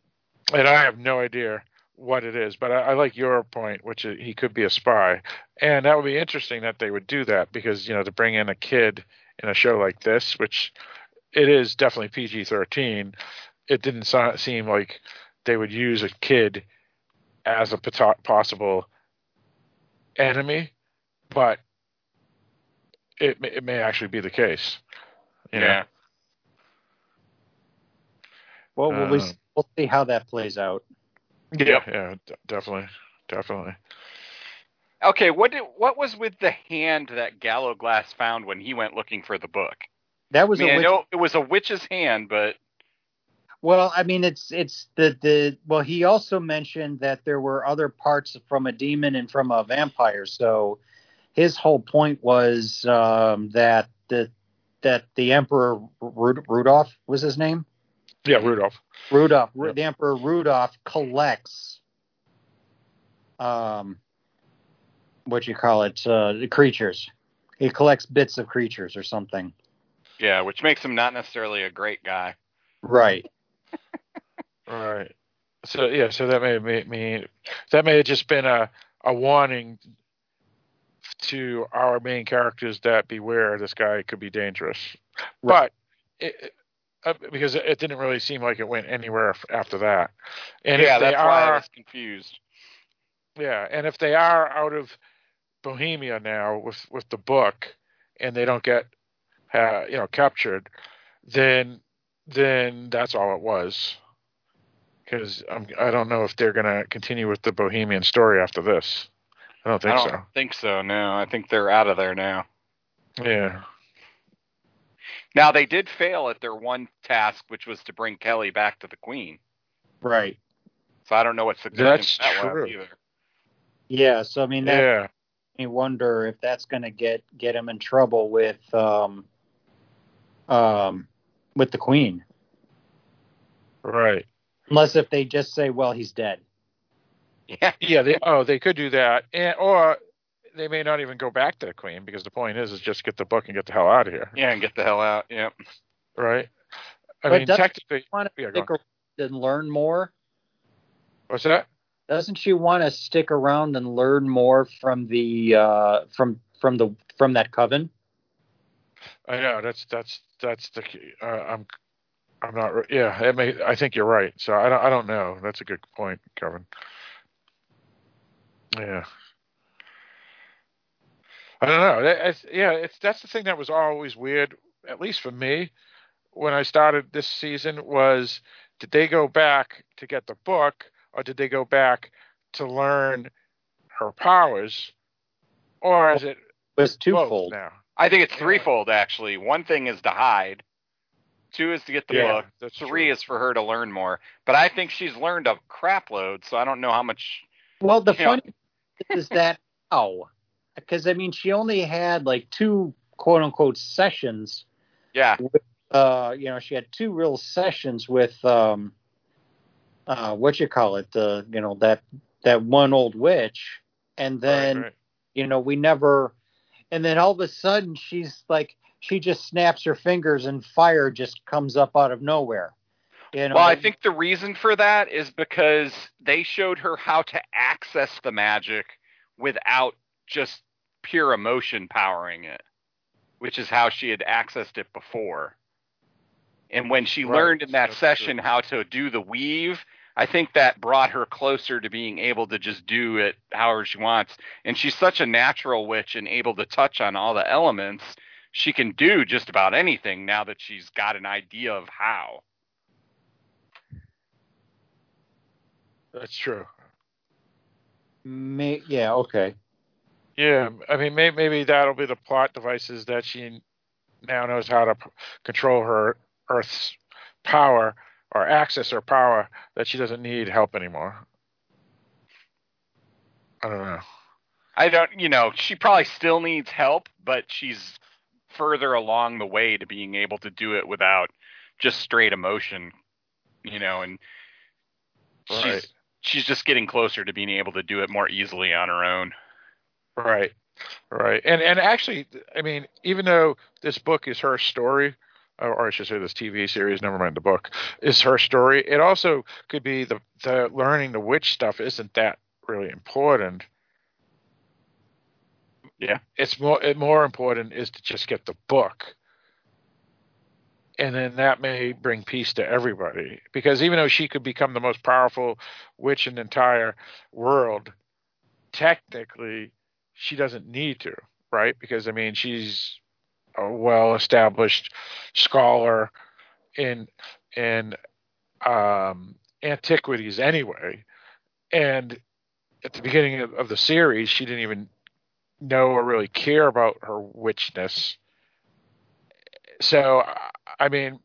and I have no idea what it is, but I, I like your point, which is he could be a spy, and that would be interesting that they would do that because you know to bring in a kid in a show like this, which it is definitely PG thirteen. It didn't so- seem like they would use a kid as a possible enemy, but it may- it may actually be the case. You know? Yeah. Well, we'll, Um, we'll see how that plays out. Yeah, Yep. yeah, d- definitely, definitely. Okay, what did, what was with the hand that Gallowglass found when he went looking for the book? That I was mean, a I witch- know it was a witch's hand, but Well, I mean, it's it's the the well. He also mentioned that there were other parts from a demon and from a vampire. So his whole point was um, that the that the Emperor Rud- Rudolph was his name. Yeah, Rudolph. Rudolph, Yep. the Emperor Rudolph collects, um, what you call it, uh, creatures. He collects bits of creatures or something. Yeah, which makes him not necessarily a great guy. Right. Right. So yeah, so that may may mean that may have just been a a warning to our main characters that beware, this guy could be dangerous. Right. But it, because it didn't really seem like it went anywhere after that. And yeah, that's why I are, was confused. yeah, and if they are out of Bohemia now with with the book, and they don't get uh, you know captured, then then that's all it was. Because I don't know if they're going to continue with the Bohemian story after this. I don't think so. I don't so. think so. No, I think they're out of there now. Yeah. Now they did fail at their one task, which was to bring Kelley back to the Queen. Right. So I don't know what significance That's that true. either. Yeah. So I mean, that Yeah. makes me wonder if that's going to get get him in trouble with um, um, with the Queen. Right. Unless if they just say, "Well, he's dead." Yeah, Yeah. They oh they could do that, and or they may not even go back to the Queen because the point is is just get the book and get the hell out of here. yeah, and get the hell out. Yeah. Right. I But mean, doesn't- technically, Want to Yeah, go stick around and learn more? what's that? Doesn't she want to stick around and learn more from the uh, from from the from that coven? I know that's that's that's the key. Uh, I'm I'm not. Yeah, it may. I think you're right. So I don't. I don't know. That's a good point, Kevin. Yeah. I don't know. It's, yeah, it's that's the thing that was always weird, at least for me, when I started this season. Was did they go back to get the book, or did they go back to learn her powers, or is it It was twofold. now? I think it's threefold actually. One thing is to hide. Two is to get the Yeah, book. that's Three true. is for her to learn more. But I think she's learned a crap load, so I don't know how much. Well, the Yeah. funny is that how? Because I mean, she only had like two quote unquote sessions. Yeah, Uh, you know, she had two real sessions with um, uh, what you call it? The you know that that one old witch, and then Right, right. you know we never, and then all of a sudden she's like she just snaps her fingers and fire just comes up out of nowhere. You know, Well, I think the reason for that is because they showed her how to access the magic without just pure emotion powering it, which is how she had accessed it before. And when she Right, learned in that that's session true. how to do the weave, I think that brought her closer to being able to just do it however she wants. And she's such a natural witch and able to touch on all the elements. She can do just about anything now that she's got an idea of how. That's true. May, yeah, okay. Yeah, I mean, maybe, maybe that'll be the plot devices that she now knows how to p- control her Earth's power or access her power that she doesn't need help anymore. I don't know. I don't, you know, she probably still needs help, but she's further along the way to being able to do it without just straight emotion, you know, and Right. she's she's just getting closer to being able to do it more easily on her own. Right, right, and and actually, I mean, even though this book is her story, or, I should say, this TV series, never mind the book, is her story. It also could be the the learning the witch stuff isn't that really important. Yeah. it's more it more important is to just get the book, and then that may bring peace to everybody. Because even though she could become the most powerful witch in the entire world, technically she doesn't need to, right? Because I mean, she's a well-established scholar in in um, antiquities anyway, and at the beginning of, of the series, she didn't even know or really care about her witchness. So, I mean,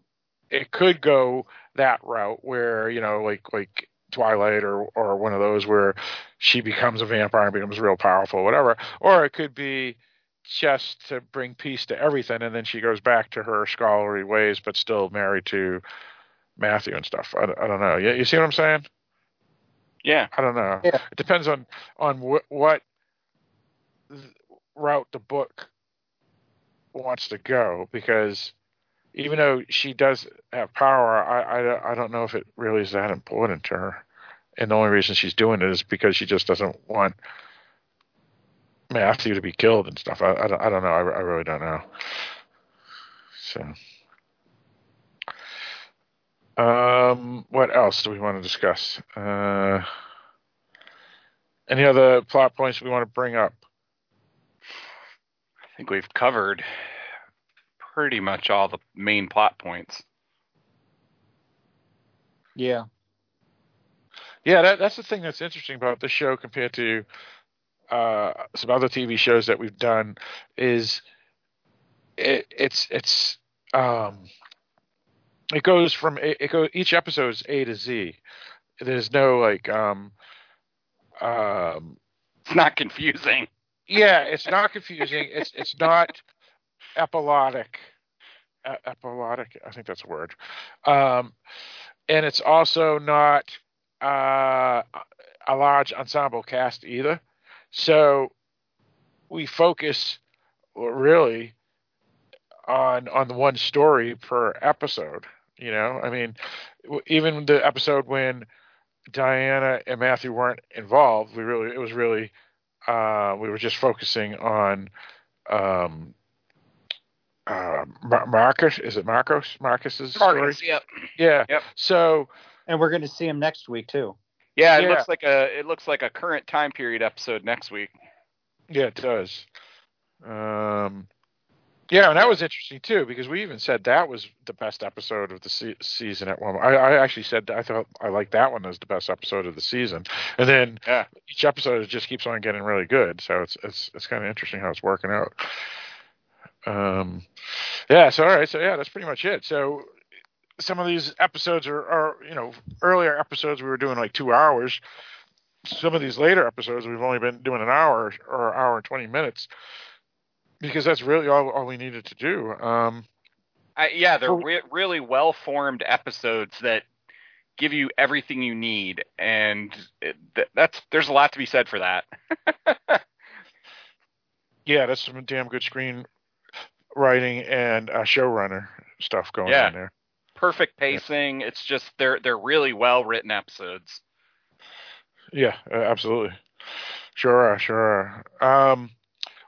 it could go that route where you know like like Twilight or or one of those where she becomes a vampire and becomes real powerful, whatever. Or it could be just to bring peace to everything, and then she goes back to her scholarly ways, but still married to Matthew and stuff. I, I don't know. You, you see what I'm saying? Yeah. I don't know. Yeah. It depends on on wh- what route the book wants to go because even though she does have power, I, I, I don't know if it really is that important to her. And the only reason she's doing it is because she just doesn't want Matthew to be killed and stuff. I, I, don't, I don't know. I, I really don't know. So, um, what else do we want to discuss? Uh, any other plot points we want to bring up? I think we've covered pretty much all the main plot points. Yeah. Yeah, that, that's the thing that's interesting about this show compared to uh, some other TV shows that we've done is it, it's it's um, it goes from it, it goes each episode is A to Z. There's no like um um It's not confusing. yeah, it's not confusing. it's it's not epilogic. Uh, epilogic, I think that's a word. Um, and it's also not uh, a large ensemble cast either. So we focus really on on the one story per episode. You know, I mean, even the episode when Diana and Matthew weren't involved, we really it was really uh, we were just focusing on um, uh, Mar- Marcus. Is it Marcos? Marcus's story. Marcus, yep. Yeah. Yep. So And we're going to see him next week too. Yeah, it Yeah. looks like a it looks like a current time period episode next week. yeah, it does. Um, yeah, and that was interesting too because we even said that was the best episode of the se- season at one. I, I actually said I thought I liked that one as the best episode of the season, and then Yeah. each episode just keeps on getting really good. So it's it's it's kind of interesting how it's working out. Um, yeah. So all right. So yeah, that's pretty much it. So some of these episodes are, are you know earlier episodes we were doing like two hours. Some of these later episodes we've only been doing an hour or hour and twenty minutes because that's really all, all we needed to do. Um, I, yeah, they're re- really well formed episodes that give you everything you need, and it, that's there's a lot to be said for that. yeah, that's some damn good screen writing and uh, showrunner stuff going Yeah. on there. Perfect pacing. It's just they're they're really well written episodes. Yeah, uh, absolutely. Sure, are, sure. are. Um,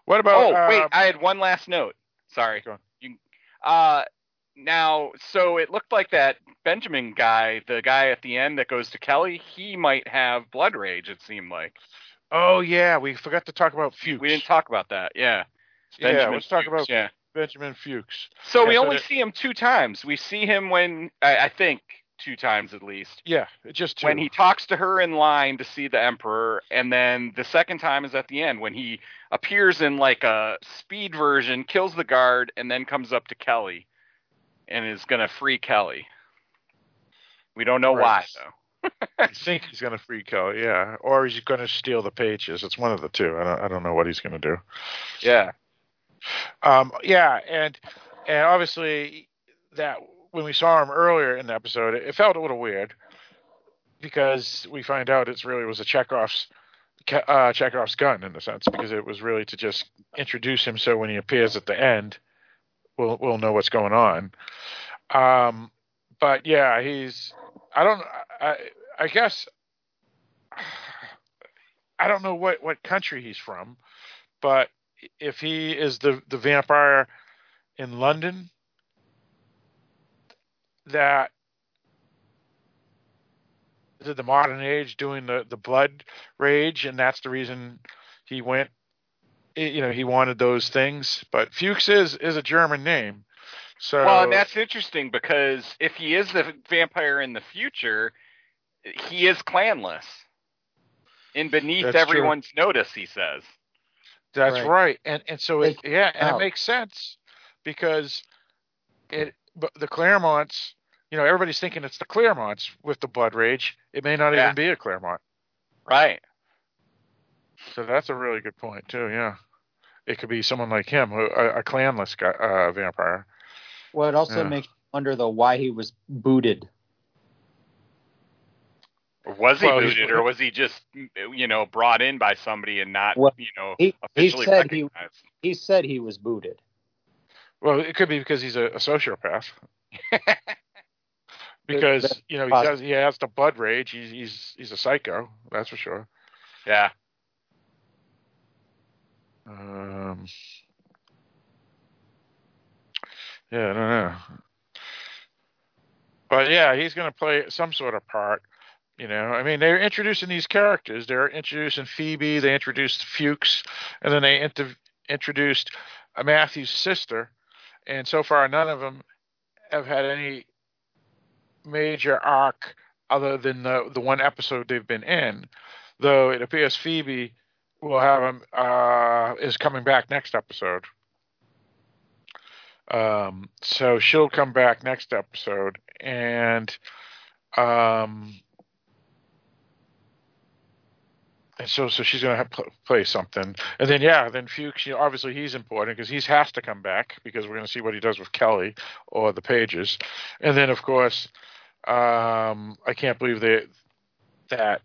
what about? oh wait, uh, I had one last note. Sorry. You, uh, now, so it looked like that Benjamin guy, the guy at the end that goes to Kelley, he might have blood rage. It seemed like oh yeah, we forgot to talk about Fuchs. we didn't talk about that. Yeah. yeah, let's talk about yeah. Benjamin Fuchs. So we only that- see him two times. We see him when I, I think two times at least. Yeah, just two. When he talks to her in line to see the emperor, and then the second time is at the end when he appears in like a speed version, kills the guard, and then comes up to Kelley and is gonna free Kelley. We don't know Right. why though. I think he's going to free Kelley, yeah, or he's going to steal the pages. It's one of the two. I don't, I don't know what he's going to do. Yeah. Um, yeah, and and obviously that when we saw him earlier in the episode, it, felt a little weird because we find out it's really was a Chekhov's uh, Chekhov's gun in a sense because it was really to just introduce him so when he appears at the end, we'll we'll know what's going on. Um, but yeah, he's I don't I I guess I don't know what what country he's from, but if he is the the vampire in London that is it the modern age doing the the blood rage and that's the reason he went you know he wanted those things but Fuchs is is a German name so Well, and that's interesting because if he is the vampire in the future, he is clanless. In beneath That's true. everyone's notice, he says. That's Right. right. And and so it, yeah, and Oh. it makes sense because it but the Clairmonts you know, everybody's thinking it's the Clairmonts with the blood rage. It may not Yeah. even be a Clairmont. Right. So that's a really good point too. Yeah, it could be someone like him, a, a clanless guy, uh, vampire. Well, it also Yeah. makes you wonder though why he was booted. Was he Well, he's- booted, or was he just, you know, brought in by somebody and not, Well, you know, he- he officially said he- recognized? He said he was booted. Well, it could be because he's a, a sociopath. because That's you know he possible. says he has the blood rage. He's he's he's a psycho. That's for sure. yeah. Um, yeah, I don't know. But yeah, he's going to play some sort of part. You know, I mean, they're introducing these characters. They're introducing Phoebe. They introduced Fuchs, and then they inter- introduced uh, Matthew's sister. And so far, none of them have had any major arc other than the the one episode they've been in. Though it appears Phoebe will have him uh, is coming back next episode. Um, so she'll come back next episode, and um, and so so she's gonna have play something, and then yeah, then Fuchs, you know, obviously he's important because he has to come back because we're gonna see what he does with Kelley or the Pages, and then of course, um, I can't believe that that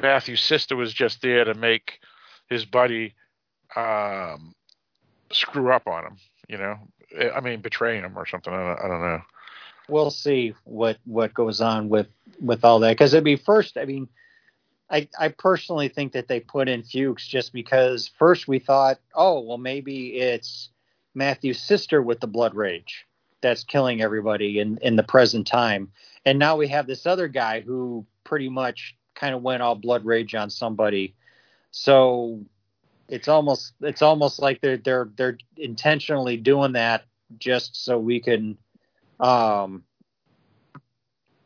Matthew's sister was just there to make his buddy um, screw up on him. You know, I mean, betraying him or something. I don't, I don't know. We'll see what what goes on with with all that because it'd be first. I mean, I I personally think that they put in Fuchs just because first we thought, oh well, maybe it's Matthew's sister with the blood rage that's killing everybody in in the present time, and now we have this other guy who pretty much kind of went all blood rage on somebody. So it's almost it's almost like they're they're they're intentionally doing that just so we can um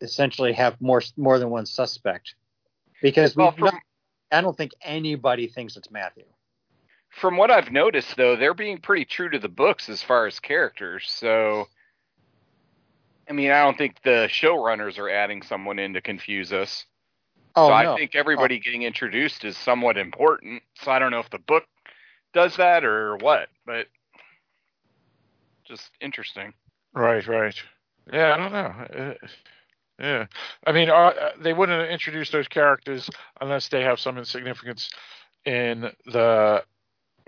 essentially have more more than one suspect because we Well, from, I don't think anybody thinks it's Matthew. from what I've noticed, though, they're being pretty true to the books as far as characters. So, I mean, I don't think the showrunners are adding someone in to confuse us. Oh so no. I think everybody getting introduced is somewhat important. So I don't know if the book does that or what, but just interesting. Right, right. Yeah, I don't know. Uh, yeah, I mean, uh, they wouldn't introduce those characters unless they have some significance in the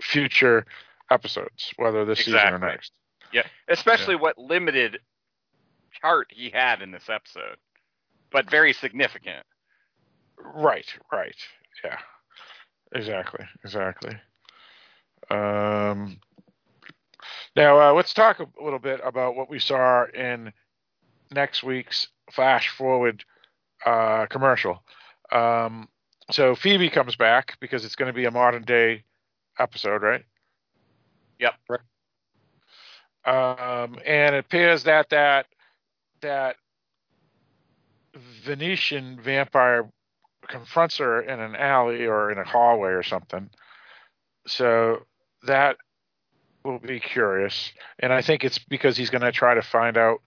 future episodes, whether this season or next. Yeah, especially what limited chart he had in this episode, but very significant. Right, right. Yeah. Exactly, exactly. Um, now, uh, let's talk a little bit about what we saw in next week's Flash Forward uh, commercial. Um, so Phoebe comes back because it's going to be a modern day episode, right? Yep. Um, and it appears that that that Venetian vampire confronts her in an alley or in a hallway or something. So that will be curious. And I think it's because he's going to try to find out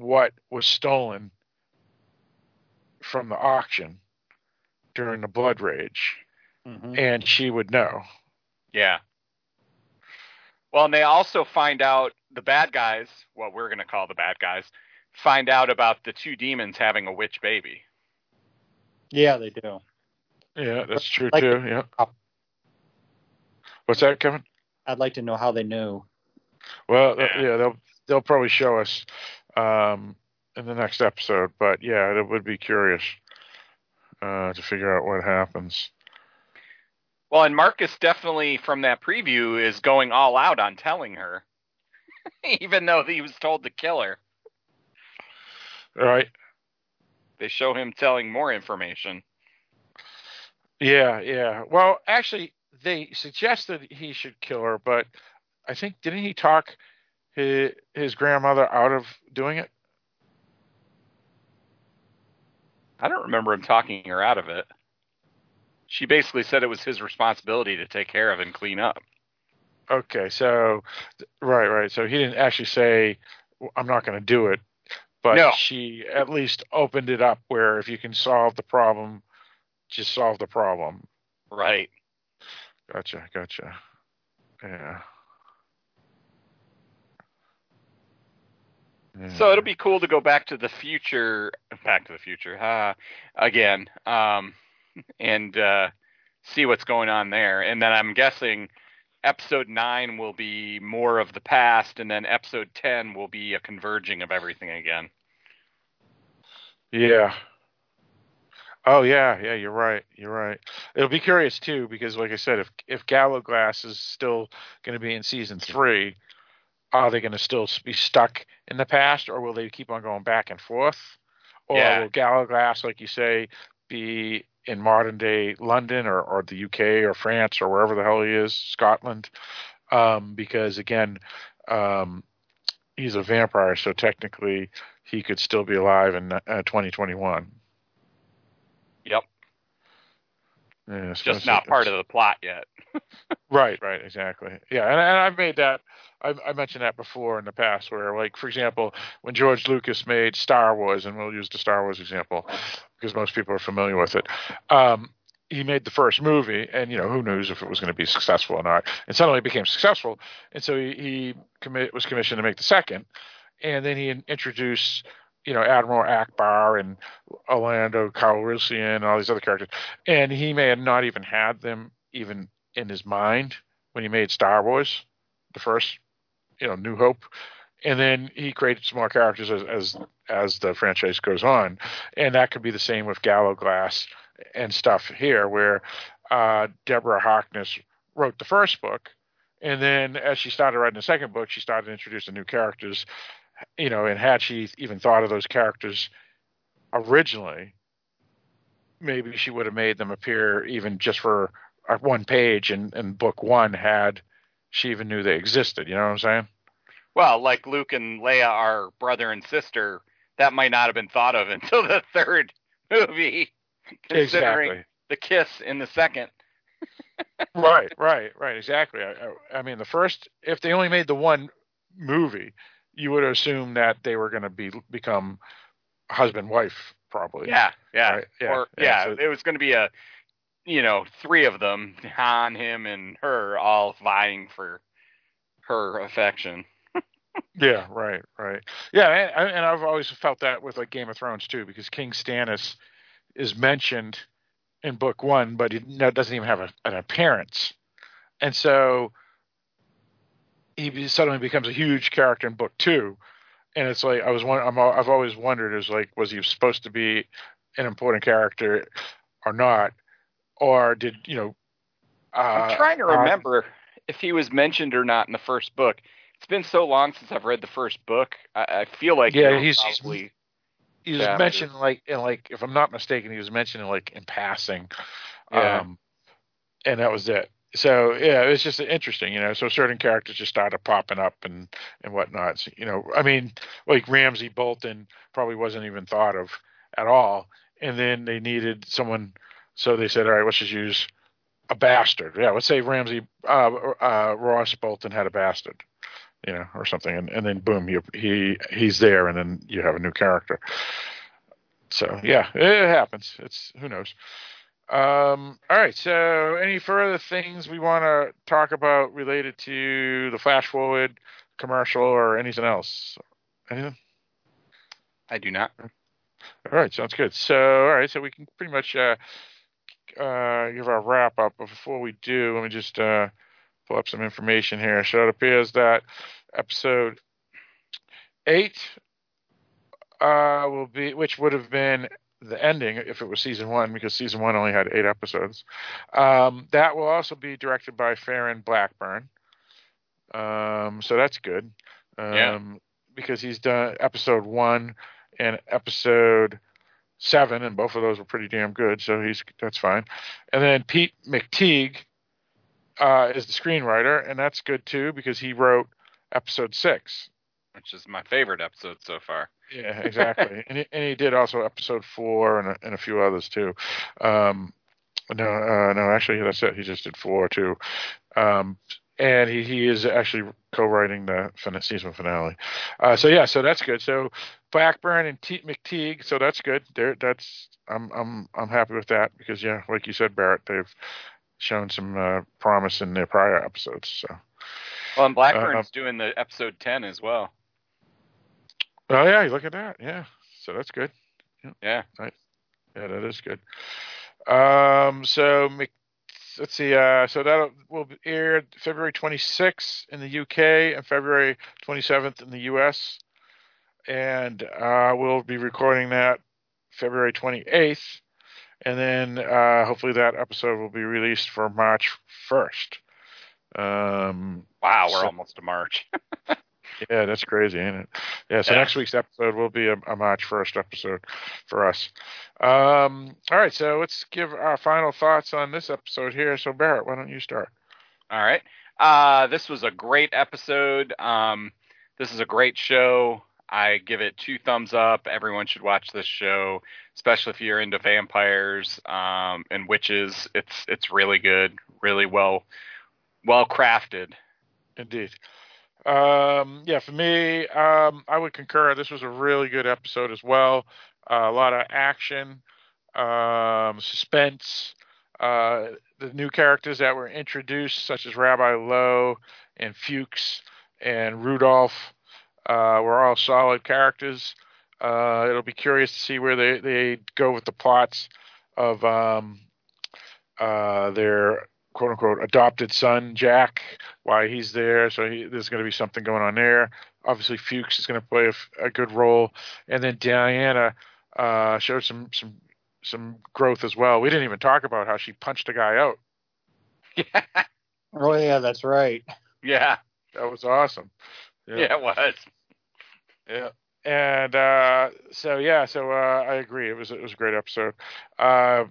what was stolen from the auction during the blood rage. Mhm. And she would know. Yeah. Well, and they also find out the bad guys, what we're going to call the bad guys, find out about the two demons having a witch baby. Yeah, they do. Yeah, that's true Like- too. Yeah. What's that, Kevin? I'd like to know how they knew. Well, Yeah. yeah, they'll they'll probably show us um, in the next episode. But yeah, it would be curious uh, to figure out what happens. Well, and Marcus definitely from that preview is going all out on telling her, even though he was told to kill her. All right? They show him telling more information. Yeah, yeah. Well, actually, they suggested he should kill her, but I think didn't he talk his, his grandmother out of doing it? I don't remember him talking her out of it. She basically said it was his responsibility to take care of and clean up. Okay, so right, right. So he didn't actually say I'm not going to do it, but No. she at least opened it up where if you can solve the problem, just solve the problem. Right. Gotcha, gotcha. Yeah. So it'll be cool to go back to the future, back to the future, uh, again, um, and uh, see what's going on there. And then I'm guessing episode nine will be more of the past, and then episode ten will be a converging of everything again. Yeah. Oh yeah, yeah, you're right. You're right. It'll be curious too because, like I said, if if Gallowglass is still going to be in season three, are they going to still be stuck in the past, or will they keep on going back and forth, or Yeah. will Gallowglass, like you say, be in modern day London or or the UK or France or wherever the hell he is, Scotland? Um, because again, um, he's a vampire, so technically he could still be alive in uh, 2021. Yep. Yeah, so Just not part of the plot yet. Right, right, exactly. Yeah, and, and I've made that. I, I mentioned that before in the past, where, like, for example, when George Lucas made Star Wars, and we'll use the Star Wars example because most people are familiar with it. Um, he made the first movie, and you know who knows if it was going to be successful or not. And suddenly it became successful, and so he, he commi- was commissioned to make the second, and then he introduced, you know, Admiral Ackbar and Orlando Calrissian and all these other characters, and he may have not even had them even in his mind when he made Star Wars, the first, you know, New Hope, and then he created some more characters as as, as the franchise goes on, and that could be the same with Gallowglass and stuff here, where uh, Deborah Harkness wrote the first book, and then as she started writing the second book, she started introducing new characters, you know, and had she even thought of those characters originally, maybe she would have made them appear even just for one page and, and book one had she even knew they existed. You know what I'm saying? Well, like Luke and Leia are brother and sister, that might not have been thought of until the third movie, considering Exactly. the kiss in the second. right, right, right. Exactly. I, I, I mean, the first, if they only made the one movie, you would assume that they were going to be become husband wife, probably. Yeah, yeah, Right, yeah, or yeah, yeah, so- it was going to be a, you know, three of them, Han, him, and her, all vying for her affection. Yeah, right, right. Yeah, and, and I've always felt that with like Game of Thrones too, because King Stannis is mentioned in book one, but he doesn't even have a, an appearance, and so he suddenly becomes a huge character in book two, and it's like I was won- I'm, I've always wondered is like was he supposed to be an important character or not, or did you know? Uh, I'm trying to uh, remember if he was mentioned or not in the first book. It's been so long since I've read the first book. I, I feel like Yeah, he's- probably he was mentioned like in like if I'm not mistaken, he was mentioned like in passing. Yeah. Um and that was it. So yeah, it was just interesting, you know. So certain characters just started popping up and and whatnot. So, you know, I mean, like Ramsay Bolton probably wasn't even thought of at all, and then they needed someone, so they said, all right, let's just use a bastard. Yeah, let's say Ramsay uh, uh, Roose Bolton had a bastard, you know, or something, and, and then boom, you, he he's there, and then you have a new character. So yeah, it happens. It's who knows. Um, all right. So, any further things we want to talk about related to the flash forward commercial or anything else? Anything? I do not. All right. Sounds good. So, all right. So we can pretty much uh, uh, give our wrap up. But before we do, let me just uh, pull up some information here. So it appears that episode eight uh, will be, which would have been the ending if it was season one, because season one only had eight episodes. Um, that will also be directed by Farren Blackburn. Um, so that's good. Um, Yeah. Because he's done episode one and episode seven, and both of those were pretty damn good. So he's that's fine. And then Pete McTighe uh, is the screenwriter, and that's good too because he wrote episode six. Which is my favorite episode so far. Yeah, exactly. and, he, and he did also episode four and a, and a few others too. Um, no, uh, no, actually, that's it. He just did four too. Um, and he, he is actually co-writing the fin- season finale. Uh, so yeah, so that's good. So Blackburn and T- McTighe, so that's good. There, that's I'm I'm I'm happy with that because yeah, like you said, Barrett, they've shown some uh, promise in their prior episodes. So. Well, and Blackburn's uh, doing the episode ten as well. Oh yeah, look at that. Yeah, so that's good. Yeah, yeah, right. yeah that is good. Um, so let's see. Uh, so that will air February 26th in the UK and February 27th in the US, and uh, we'll be recording that February 28th, and then uh, hopefully that episode will be released for March 1st. Um, wow, we're so, almost to March. yeah, that's crazy, ain't it? Yeah, so yeah. next week's episode will be a, a March 1st episode for us. Um, all right, so let's give our final thoughts on this episode here. So, Barrett, why don't you start? All right. Uh, this was a great episode. Um, this is a great show. I give it two thumbs up. Everyone should watch this show, especially if you're into vampires um, and witches. It's it's really good, really well well crafted. Indeed. Um, yeah, for me, um, I would concur. This was a really good episode as well. Uh, a lot of action, um, suspense. Uh, the new characters that were introduced, such as Rabbi Loew and Fuchs and Rudolph, uh, were all solid characters. Uh, it'll be curious to see where they, they go with the plots of um, uh, their quote unquote adopted son Jack, why he's there. So he, there's going to be something going on there. Obviously, Fuchs is going to play a, a, good role, and then Diana uh, showed some some some growth as well. We didn't even talk about how she punched a guy out. Yeah. Oh yeah, that's right. Yeah, that was awesome. Yeah, yeah it was. Yeah. And uh, so yeah, so uh, I agree. It was it was a great episode. Uh,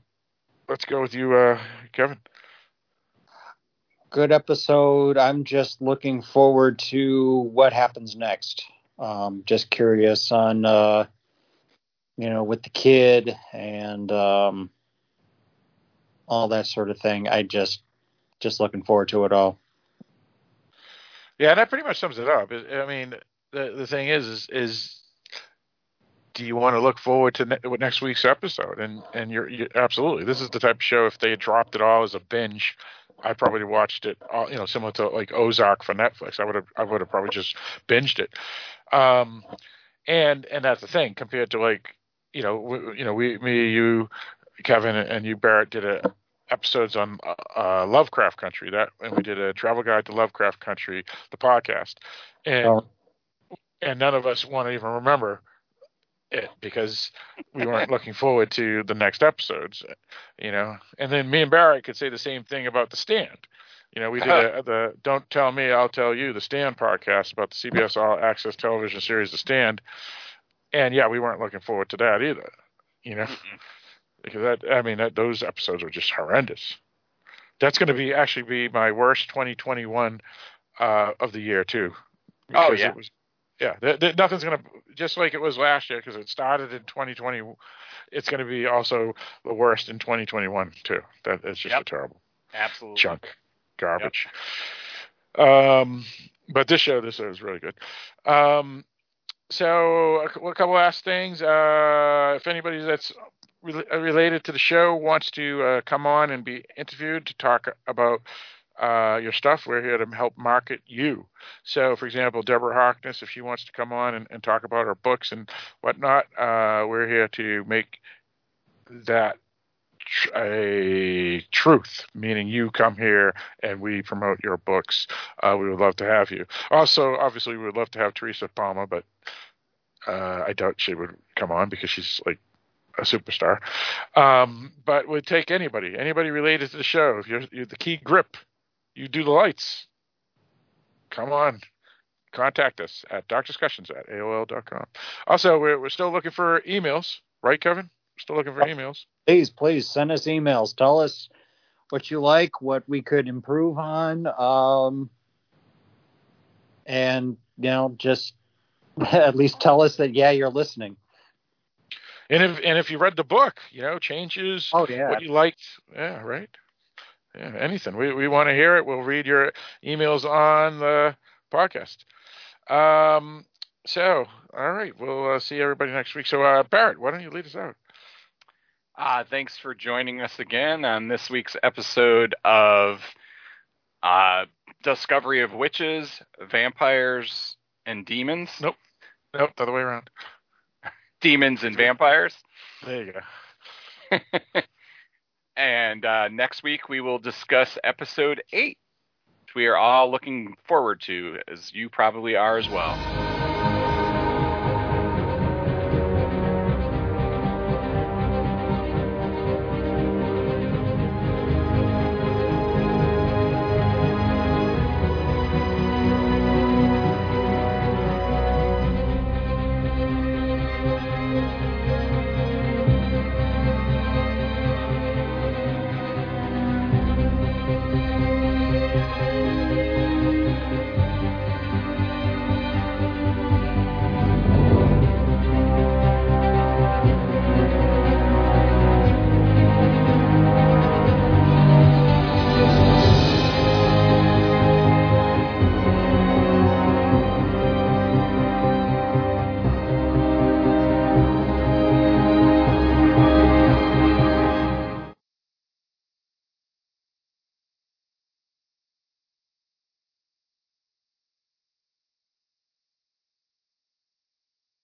let's go with you, uh, Kevin good episode. I'm just looking forward to what happens next. Um, just curious on, uh, you know, with the kid and um, all that sort of thing. I just, just looking forward to it all. Yeah, that pretty much sums it up. I mean, the the thing is, is, is do you want to look forward to ne- next week's episode? And and you're, you're, absolutely. This is the type of show if they dropped it all as a binge, I probably watched it, all, you know, similar to like Ozark for Netflix. I would have, I would have probably just binged it. Um, and and that's the thing compared to like, you know, we, you know, we, me, you, Kevin, and you, Barrett, did a episodes on uh, uh, Lovecraft Country. That and we did a travel guide to Lovecraft Country, the podcast, and oh. and none of us want to even remember it because we weren't looking forward to the next episodes, you know. And then me and Barry could say the same thing about the stand. You know, we did a, the "Don't Tell Me, I'll Tell You" the Stand podcast about the CBS All Access television series, The Stand, and yeah, we weren't looking forward to that either. You know, because that I mean that those episodes were just horrendous. That's going to be actually be my worst 2021 uh, of the year too. Oh yeah. It was, yeah, th- th- nothing's gonna just like it was last year because it started in 2020. It's gonna be also the worst in 2021 too. That it's just yep. a terrible, absolute chunk garbage. Yep. Um, but this show, this show is really good. Um, so a, a couple last things. Uh, if anybody that's re- related to the show wants to uh, come on and be interviewed to talk about uh, your stuff. We're here to help market you. So, for example, Deborah Harkness, if she wants to come on and, and talk about her books and whatnot, uh, we're here to make that tr- a truth, meaning you come here and we promote your books. Uh, we would love to have you. Also, obviously, we would love to have Teresa Palmer, but uh, I doubt she would come on because she's like a superstar. Um, but would take anybody, anybody related to the show. If you're, you're the key grip you do the lights. Come on. Contact us at darkdiscussions at AOL.com. Also, we're, we're still looking for emails, right, Kevin? We're still looking for emails. Please, please send us emails. Tell us what you like, what we could improve on. Um, and, you know, just at least tell us that, yeah, you're listening. And if and if you read the book, you know, changes oh, yeah. what you liked. Yeah, right yeah, anything. We we want to hear it. We'll read your emails on the podcast. Um, So, all right, we'll uh, see everybody next week. So, uh, Barrett, why don't you lead us out? Uh, thanks for joining us again on this week's episode of uh, Discovery of Witches, Vampires, and Demons. Nope. Nope, the other way around. Demons and Vampires. There you go. and uh, next week we will discuss episode 8, which we are all looking forward to, as you probably are as well.